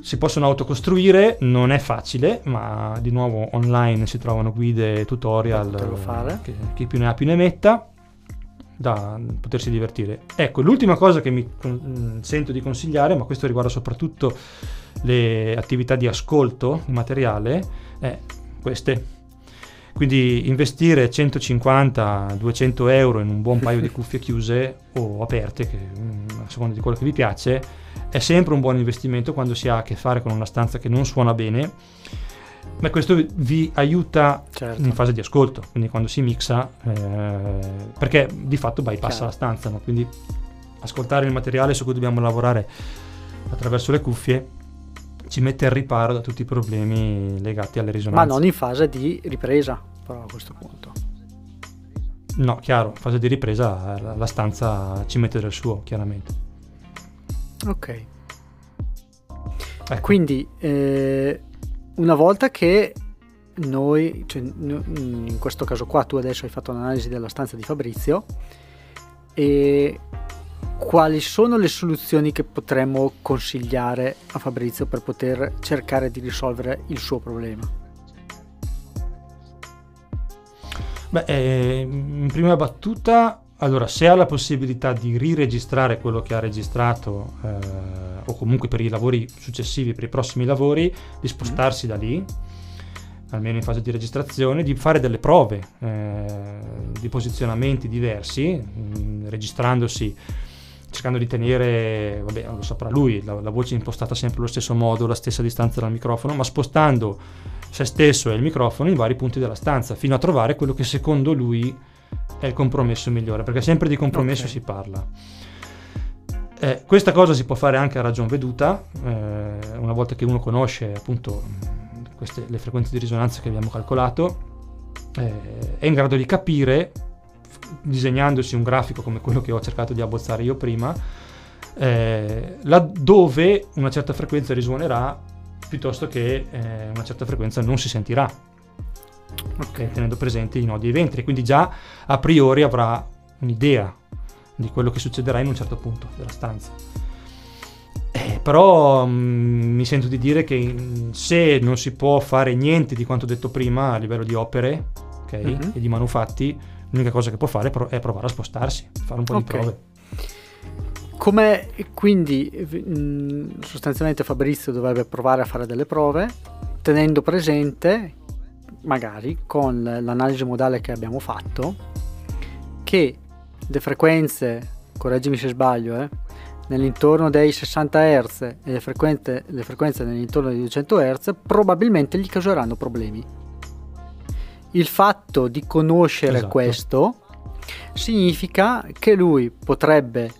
Si possono autocostruire, non è facile, ma di nuovo online si trovano guide e tutorial che chi più ne ha più ne metta da potersi divertire. Ecco, l'ultima cosa che mi con, sento di consigliare, ma questo riguarda soprattutto le attività di ascolto di materiale, è queste. Quindi investire 150-200 euro in un buon paio di (laughs) cuffie chiuse o aperte, che, mm, a seconda di quello che vi piace, è sempre un buon investimento quando si ha a che fare con una stanza che non suona bene ma questo vi aiuta certo. in fase di ascolto, quindi quando si mixa, eh, perché di fatto bypassa Chiaro. la stanza, no? quindi ascoltare il materiale su cui dobbiamo lavorare attraverso le cuffie ci mette al riparo da tutti i problemi legati alle risonanze. Ma non in fase di ripresa, però a questo punto. No, chiaro, in fase di ripresa la stanza ci mette del suo, chiaramente. Ok. Ecco. Quindi eh, una volta che noi, cioè, in questo caso qua tu adesso hai fatto un'analisi della stanza di Fabrizio e quali sono le soluzioni che potremmo consigliare a Fabrizio per poter cercare di risolvere il suo problema? Beh, eh, in prima battuta, allora, se ha la possibilità di riregistrare quello che ha registrato eh, o comunque per i lavori successivi, per i prossimi lavori, di spostarsi da lì, almeno in fase di registrazione, di fare delle prove eh, di posizionamenti diversi, mh, mm, registrandosi cercando di tenere, vabbè, lo saprà lui, la, la, voce impostata sempre allo stesso modo, la stessa distanza dal microfono, ma spostando se stesso e il microfono in vari punti della stanza, fino a trovare quello che secondo lui è il compromesso migliore, perché sempre di compromesso okay. si parla. Eh, questa cosa si può fare anche a ragion veduta, eh, una volta che uno conosce appunto queste, le frequenze di risonanza che abbiamo calcolato, eh, è in grado di capire, disegnandosi un grafico come quello che ho cercato di abbozzare io prima, eh, laddove una certa frequenza risuonerà piuttosto che eh, una certa frequenza non si sentirà, okay. tenendo presenti i nodi e i ventri, quindi già a priori avrà un'idea di quello che succederà in un certo punto della stanza. Eh, però mh, mm, mi sento di dire che se non si può fare niente di quanto detto prima a livello di opere okay, mm-hmm. e di manufatti, l'unica cosa che può fare è provare a spostarsi, fare un po' okay. di prove. Come quindi mh, mm, sostanzialmente Fabrizio dovrebbe provare a fare delle prove tenendo presente magari con l'analisi modale che abbiamo fatto che le frequenze, correggimi se sbaglio, eh, nell'intorno dei 60 Hz e le frequenze, le frequenze nell'intorno dei 200 Hz probabilmente gli causeranno problemi. Il fatto di conoscere esatto. questo significa che lui potrebbe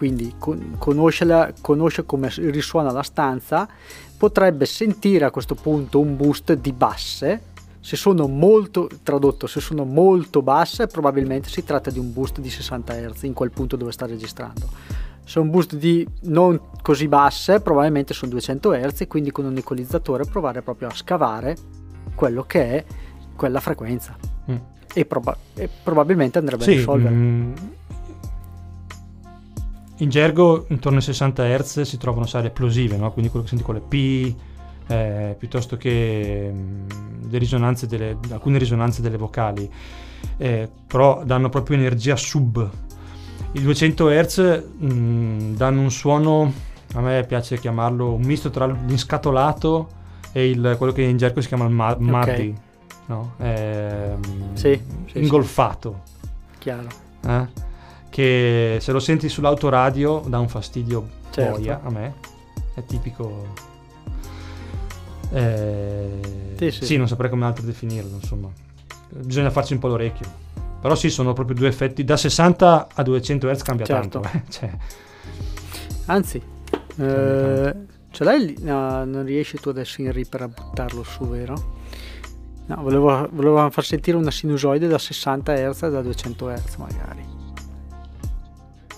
quindi conosce, conosce come risuona la stanza potrebbe sentire a questo punto un boost di basse se sono molto, tradotto, se sono molto basse, probabilmente si tratta di un boost di 60 Hz in quel punto dove sta registrando. Se un boost di non così basse, probabilmente sono 200 Hz, e quindi con un equalizzatore provare proprio a scavare quello che è quella frequenza. Mm. e, proba- e probabilmente andrebbe sì, a risolvere. mm, in gergo intorno ai 60 Hz si trovano sale plosive, no? quindi quello che senti con le P, eh, piuttosto che mm, le risonanze delle, alcune risonanze delle vocali, eh, però danno proprio energia sub. I 200 Hz mm, danno un suono, a me piace chiamarlo un misto tra l'inscatolato e il- quello che in gergo si chiama il ma- muddy, no? Ehm, Sì, sì, ingolfato. Chiaro. Che se lo senti sull'autoradio dà un fastidio Certo. boia a me. È tipico. Eh, Sì, sì. sì, non saprei come altro definirlo, insomma. Bisogna farci un po' l'orecchio. Però sì, sono proprio due effetti. Da 60 a 200 Hz cambia Certo. tanto. eh. (laughs) Cioè, Anzi, eh, ce l'hai? No, non riesci tu adesso in Reaper a buttarlo su, vero? No, volevo, volevo far sentire una sinusoide da 60 Hz da 200 Hz magari.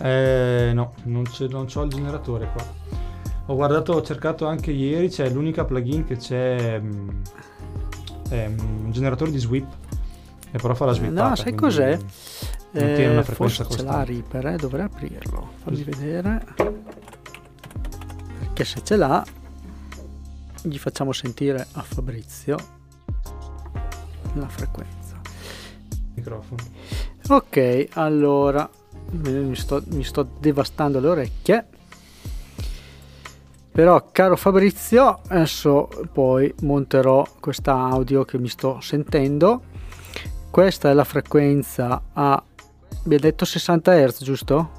Eh, no, non, c'è, non c'ho il generatore qua. Ho guardato, ho cercato anche ieri, c'è l'unica plugin che c'è. mm, è un generatore di sweep. E però fa la sweepata. no, sai cos'è? Mantiene una Eh, frequenza forse ce l'ha costante. Reaper, eh, dovrei aprirlo. Fammi vedere. Perché se ce l'ha, gli facciamo sentire a Fabrizio la frequenza. Microfono. Ok, allora mi sto, mi sto devastando le orecchie. Però, caro Fabrizio, adesso poi monterò questa audio che mi sto sentendo. Questa è la frequenza a abbiamo detto 60 Hz, giusto?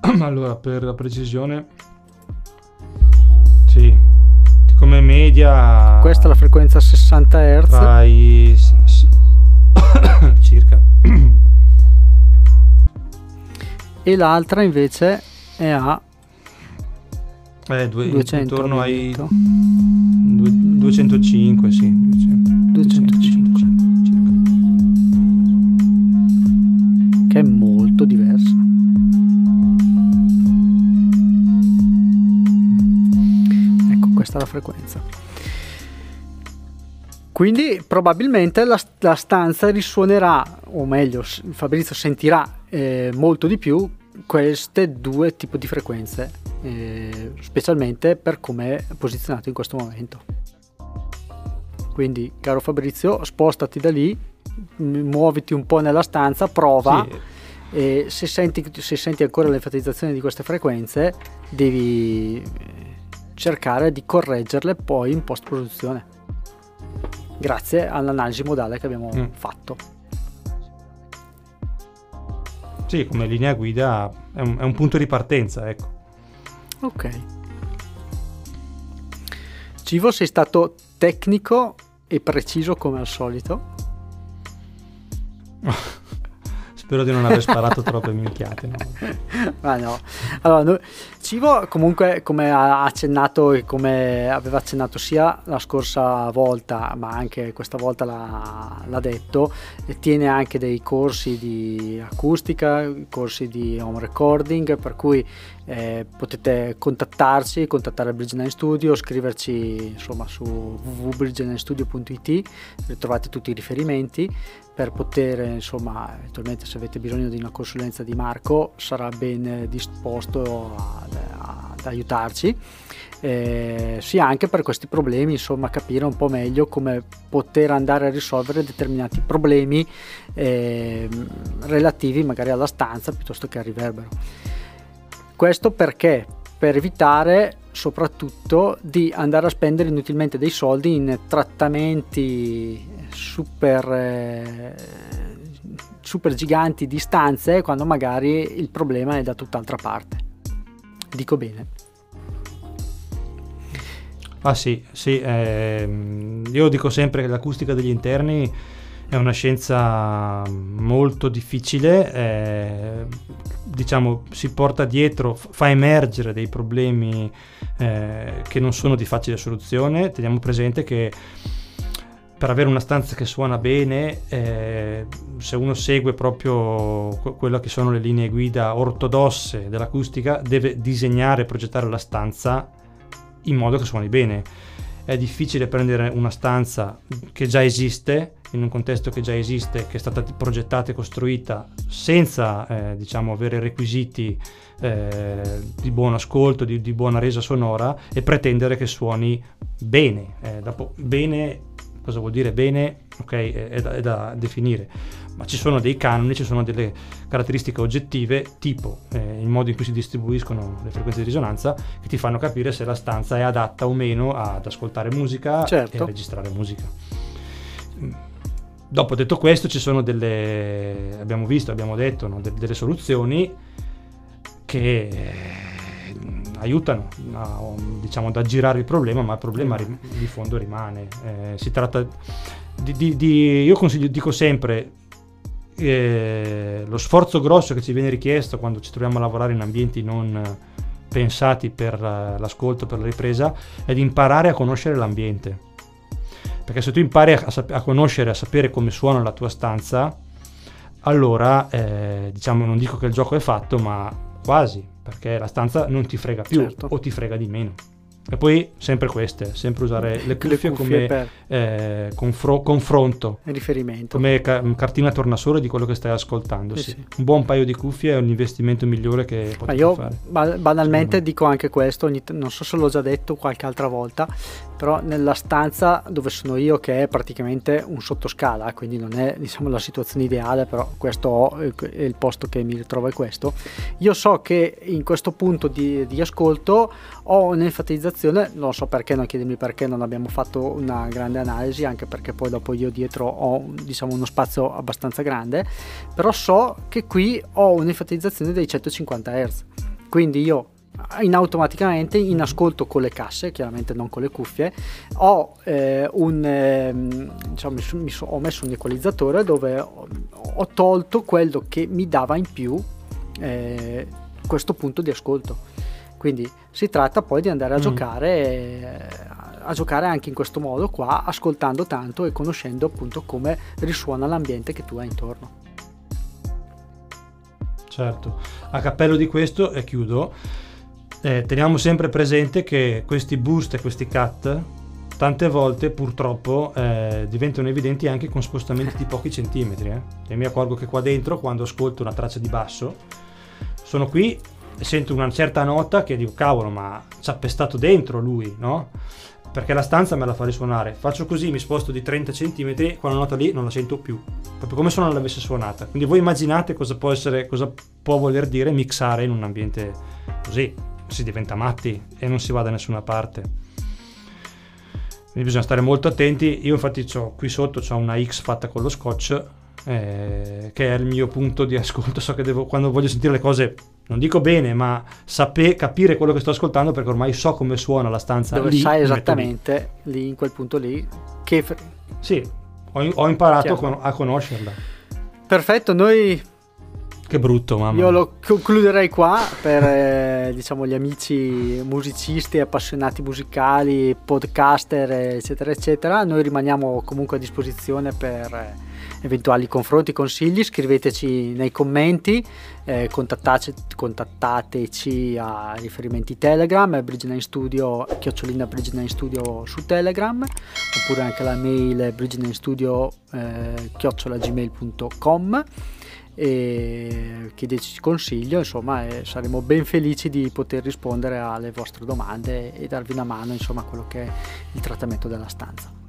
(clears throat) allora, per la precisione, sì, come media. Questa è la frequenza a 60 Hz. tra i (clears throat) e l'altra invece è a eh, due, 200 intorno ai detto. due- 205, sì, 200, 205. circa. che è molto diversa. Ecco, questa è la frequenza. Quindi probabilmente la, la stanza risuonerà, o meglio, Fabrizio sentirà eh, molto di più queste due tipi di frequenze, eh, specialmente per come è posizionato in questo momento. Quindi, caro Fabrizio, spostati da lì, muoviti un po' nella stanza, prova Sì, e se senti, se senti ancora l'enfatizzazione di queste frequenze devi eh, cercare di correggerle poi in post produzione grazie all'analisi modale che abbiamo Mm. fatto sì, come linea guida è un, è un punto di partenza, ecco. ok Civo sei stato tecnico e preciso come al solito (laughs) Spero di non aver sparato troppe minchiate. no? (laughs) Ma no. Allora, noi- Civo comunque come ha accennato e come aveva accennato sia la scorsa volta, ma anche questa volta l'ha, l'ha detto, tiene anche dei corsi di acustica, corsi di home recording, per cui eh, potete contattarci, contattare Bridge 9 Studio, scriverci insomma su www.bridge9studio.it, trovate tutti i riferimenti per poter insomma eventualmente se avete bisogno di una consulenza di Marco sarà ben disposto ad, ad aiutarci. Eh, sia anche per questi problemi insomma capire un po' meglio come poter andare a risolvere determinati problemi eh, relativi magari alla stanza piuttosto che al riverbero. Questo perché? Per evitare soprattutto di andare a spendere inutilmente dei soldi in trattamenti super eh, super giganti di stanze quando magari il problema è da tutt'altra parte dico bene Ah sì, sì, ehm, io dico sempre che l'acustica degli interni è una scienza molto difficile, eh, diciamo si porta dietro, fa emergere dei problemi eh, che non sono di facile soluzione. Teniamo presente che per avere una stanza che suona bene, eh, se uno segue proprio que- quello che sono le linee guida ortodosse dell'acustica, deve disegnare e progettare la stanza in modo che suoni bene. è difficile prendere una stanza che già esiste, in un contesto che già esiste, che è stata progettata e costruita senza eh, diciamo, avere requisiti eh, di buon ascolto, di, di, buona resa sonora e pretendere che suoni bene. Eh, dopo, bene, cosa vuol dire bene? Ok, è, da, è da definire ma ci sono dei canoni, ci sono delle caratteristiche oggettive, tipo eh, il modo in cui si distribuiscono le frequenze di risonanza, che ti fanno capire se la stanza è adatta o meno ad ascoltare musica certo. e a registrare musica. Dopo detto questo, ci sono delle, abbiamo visto, abbiamo detto, no, de- delle soluzioni che aiutano a, diciamo, ad aggirare il problema, ma il problema rim- di fondo rimane. Eh, si tratta di, di, di, io consiglio, dico sempre, eh, lo sforzo grosso che ci viene richiesto quando ci troviamo a lavorare in ambienti non pensati per l'ascolto, per la ripresa, è di imparare a conoscere l'ambiente. Perché se tu impari a, sap- a conoscere, a sapere come suona la tua stanza, allora eh, diciamo non dico che il gioco è fatto, ma quasi, perché la stanza non ti frega più certo. o ti frega di meno. E poi sempre queste, sempre usare le cuffie, le cuffie come per... eh, confro- confronto, riferimento, come ca- cartina tornasole di quello che stai ascoltando. Sì, sì. Un buon paio di cuffie è un investimento migliore che potrei fare. Io banalmente dico anche questo, t- non so se l'ho già detto qualche altra volta, però nella stanza dove sono io, che è praticamente un sottoscala, quindi non è diciamo, la situazione ideale, però questo ho, è il posto che mi ritrovo è questo, io so che in questo punto di, di ascolto ho un'enfatizzazione, non so perché, non chiedermi perché, non abbiamo fatto una grande analisi, anche perché poi dopo io dietro ho diciamo, uno spazio abbastanza grande, però so che qui ho un'enfatizzazione dei 150 Hz. Quindi io in automaticamente in ascolto con le casse, chiaramente non con le cuffie, ho, eh, un, eh, diciamo, mi so, ho messo un equalizzatore dove ho, ho, tolto quello che mi dava in più eh, questo punto di ascolto. Quindi si tratta poi di andare a mm. giocare a giocare anche in questo modo qua, ascoltando tanto e conoscendo appunto come risuona l'ambiente che tu hai intorno. Certo, a cappello di questo e chiudo, eh, teniamo sempre presente che questi boost e questi cut tante volte purtroppo eh, diventano evidenti anche con spostamenti di pochi centimetri. Eh. E mi accorgo che qua dentro, quando ascolto una traccia di basso, sono qui sento una certa nota che dico cavolo ma ci ha pestato dentro lui no? perché la stanza me la fa risuonare. Faccio così mi sposto di 30 cm quella nota lì non la sento più. Proprio come se non l'avesse suonata. Quindi voi immaginate cosa può essere cosa può voler dire mixare in un ambiente così. Si diventa matti e non si va da nessuna parte. Quindi bisogna stare molto attenti. Io infatti qui sotto ho una X fatta con lo scotch eh, che è il mio punto di ascolto. So che devo quando voglio sentire le cose non dico bene, ma sape, capire quello che sto ascoltando perché ormai so come suona la stanza. Dove lì, sai esattamente lì. lì. in quel punto lì che... Sì, ho, ho imparato con, a conoscerla. Perfetto, noi... Che brutto, mamma. Io lo concluderei qua per eh, diciamo, gli amici musicisti, appassionati musicali, podcaster, eccetera, eccetera. Noi rimaniamo comunque a disposizione per... Eh, eventuali confronti, consigli, scriveteci nei commenti, eh, contattateci a riferimenti Telegram, Bridge9 Studio, chiocciolina Bridge9 Studio su Telegram, oppure anche la mail bridge studio eh, chiocciolagmail.com e chiedeteci consiglio, insomma, e saremo ben felici di poter rispondere alle vostre domande e darvi una mano, insomma, a quello che è il trattamento della stanza.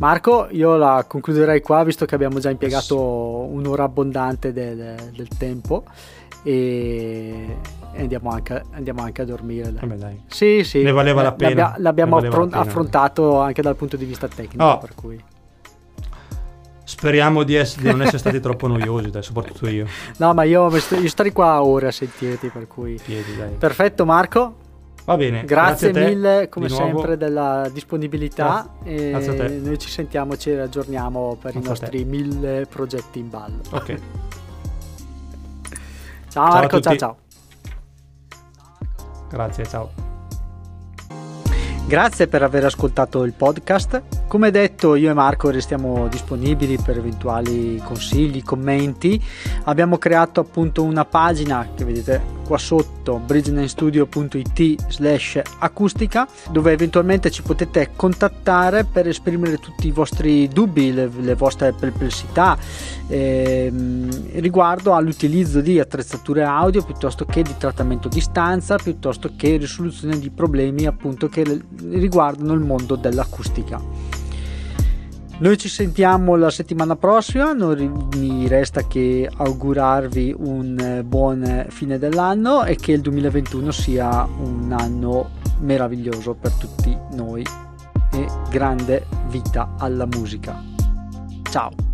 Marco, io la concluderei qua visto che abbiamo già impiegato un'ora abbondante del, del tempo e andiamo anche, andiamo anche a dormire. Dai. dai. Sì, sì. Ne valeva la pena. L'abbia, l'abbiamo affron- pena, affrontato dai. anche dal punto di vista tecnico. Oh. Per cui. Speriamo di, essere, di, non essere stati (laughs) troppo noiosi, dai, soprattutto io. No, ma io, io starei qua ore a sentirti, per cui... Piedi, Perfetto, Marco. Va bene. Grazie, grazie mille come sempre della disponibilità. Grazie. grazie a te. Noi ci sentiamo, ci aggiorniamo per grazie i nostri mille progetti in ballo. Ok. ciao, ciao Marco, ciao ciao. Grazie, ciao. Grazie per aver ascoltato il podcast. Come detto, io e Marco restiamo disponibili per eventuali consigli, commenti. Abbiamo creato appunto una pagina che vedete qua sotto bridgenamestudio.it slash acustica dove eventualmente ci potete contattare per esprimere tutti i vostri dubbi, le, le vostre perplessità ehm, riguardo all'utilizzo di attrezzature audio piuttosto che di trattamento di stanza piuttosto che risoluzione di problemi appunto che riguardano il mondo dell'acustica. Noi ci sentiamo la settimana prossima, non mi resta che augurarvi un eh, buon fine dell'anno e che il 2021 sia un anno meraviglioso per tutti noi e grande vita alla musica. Ciao!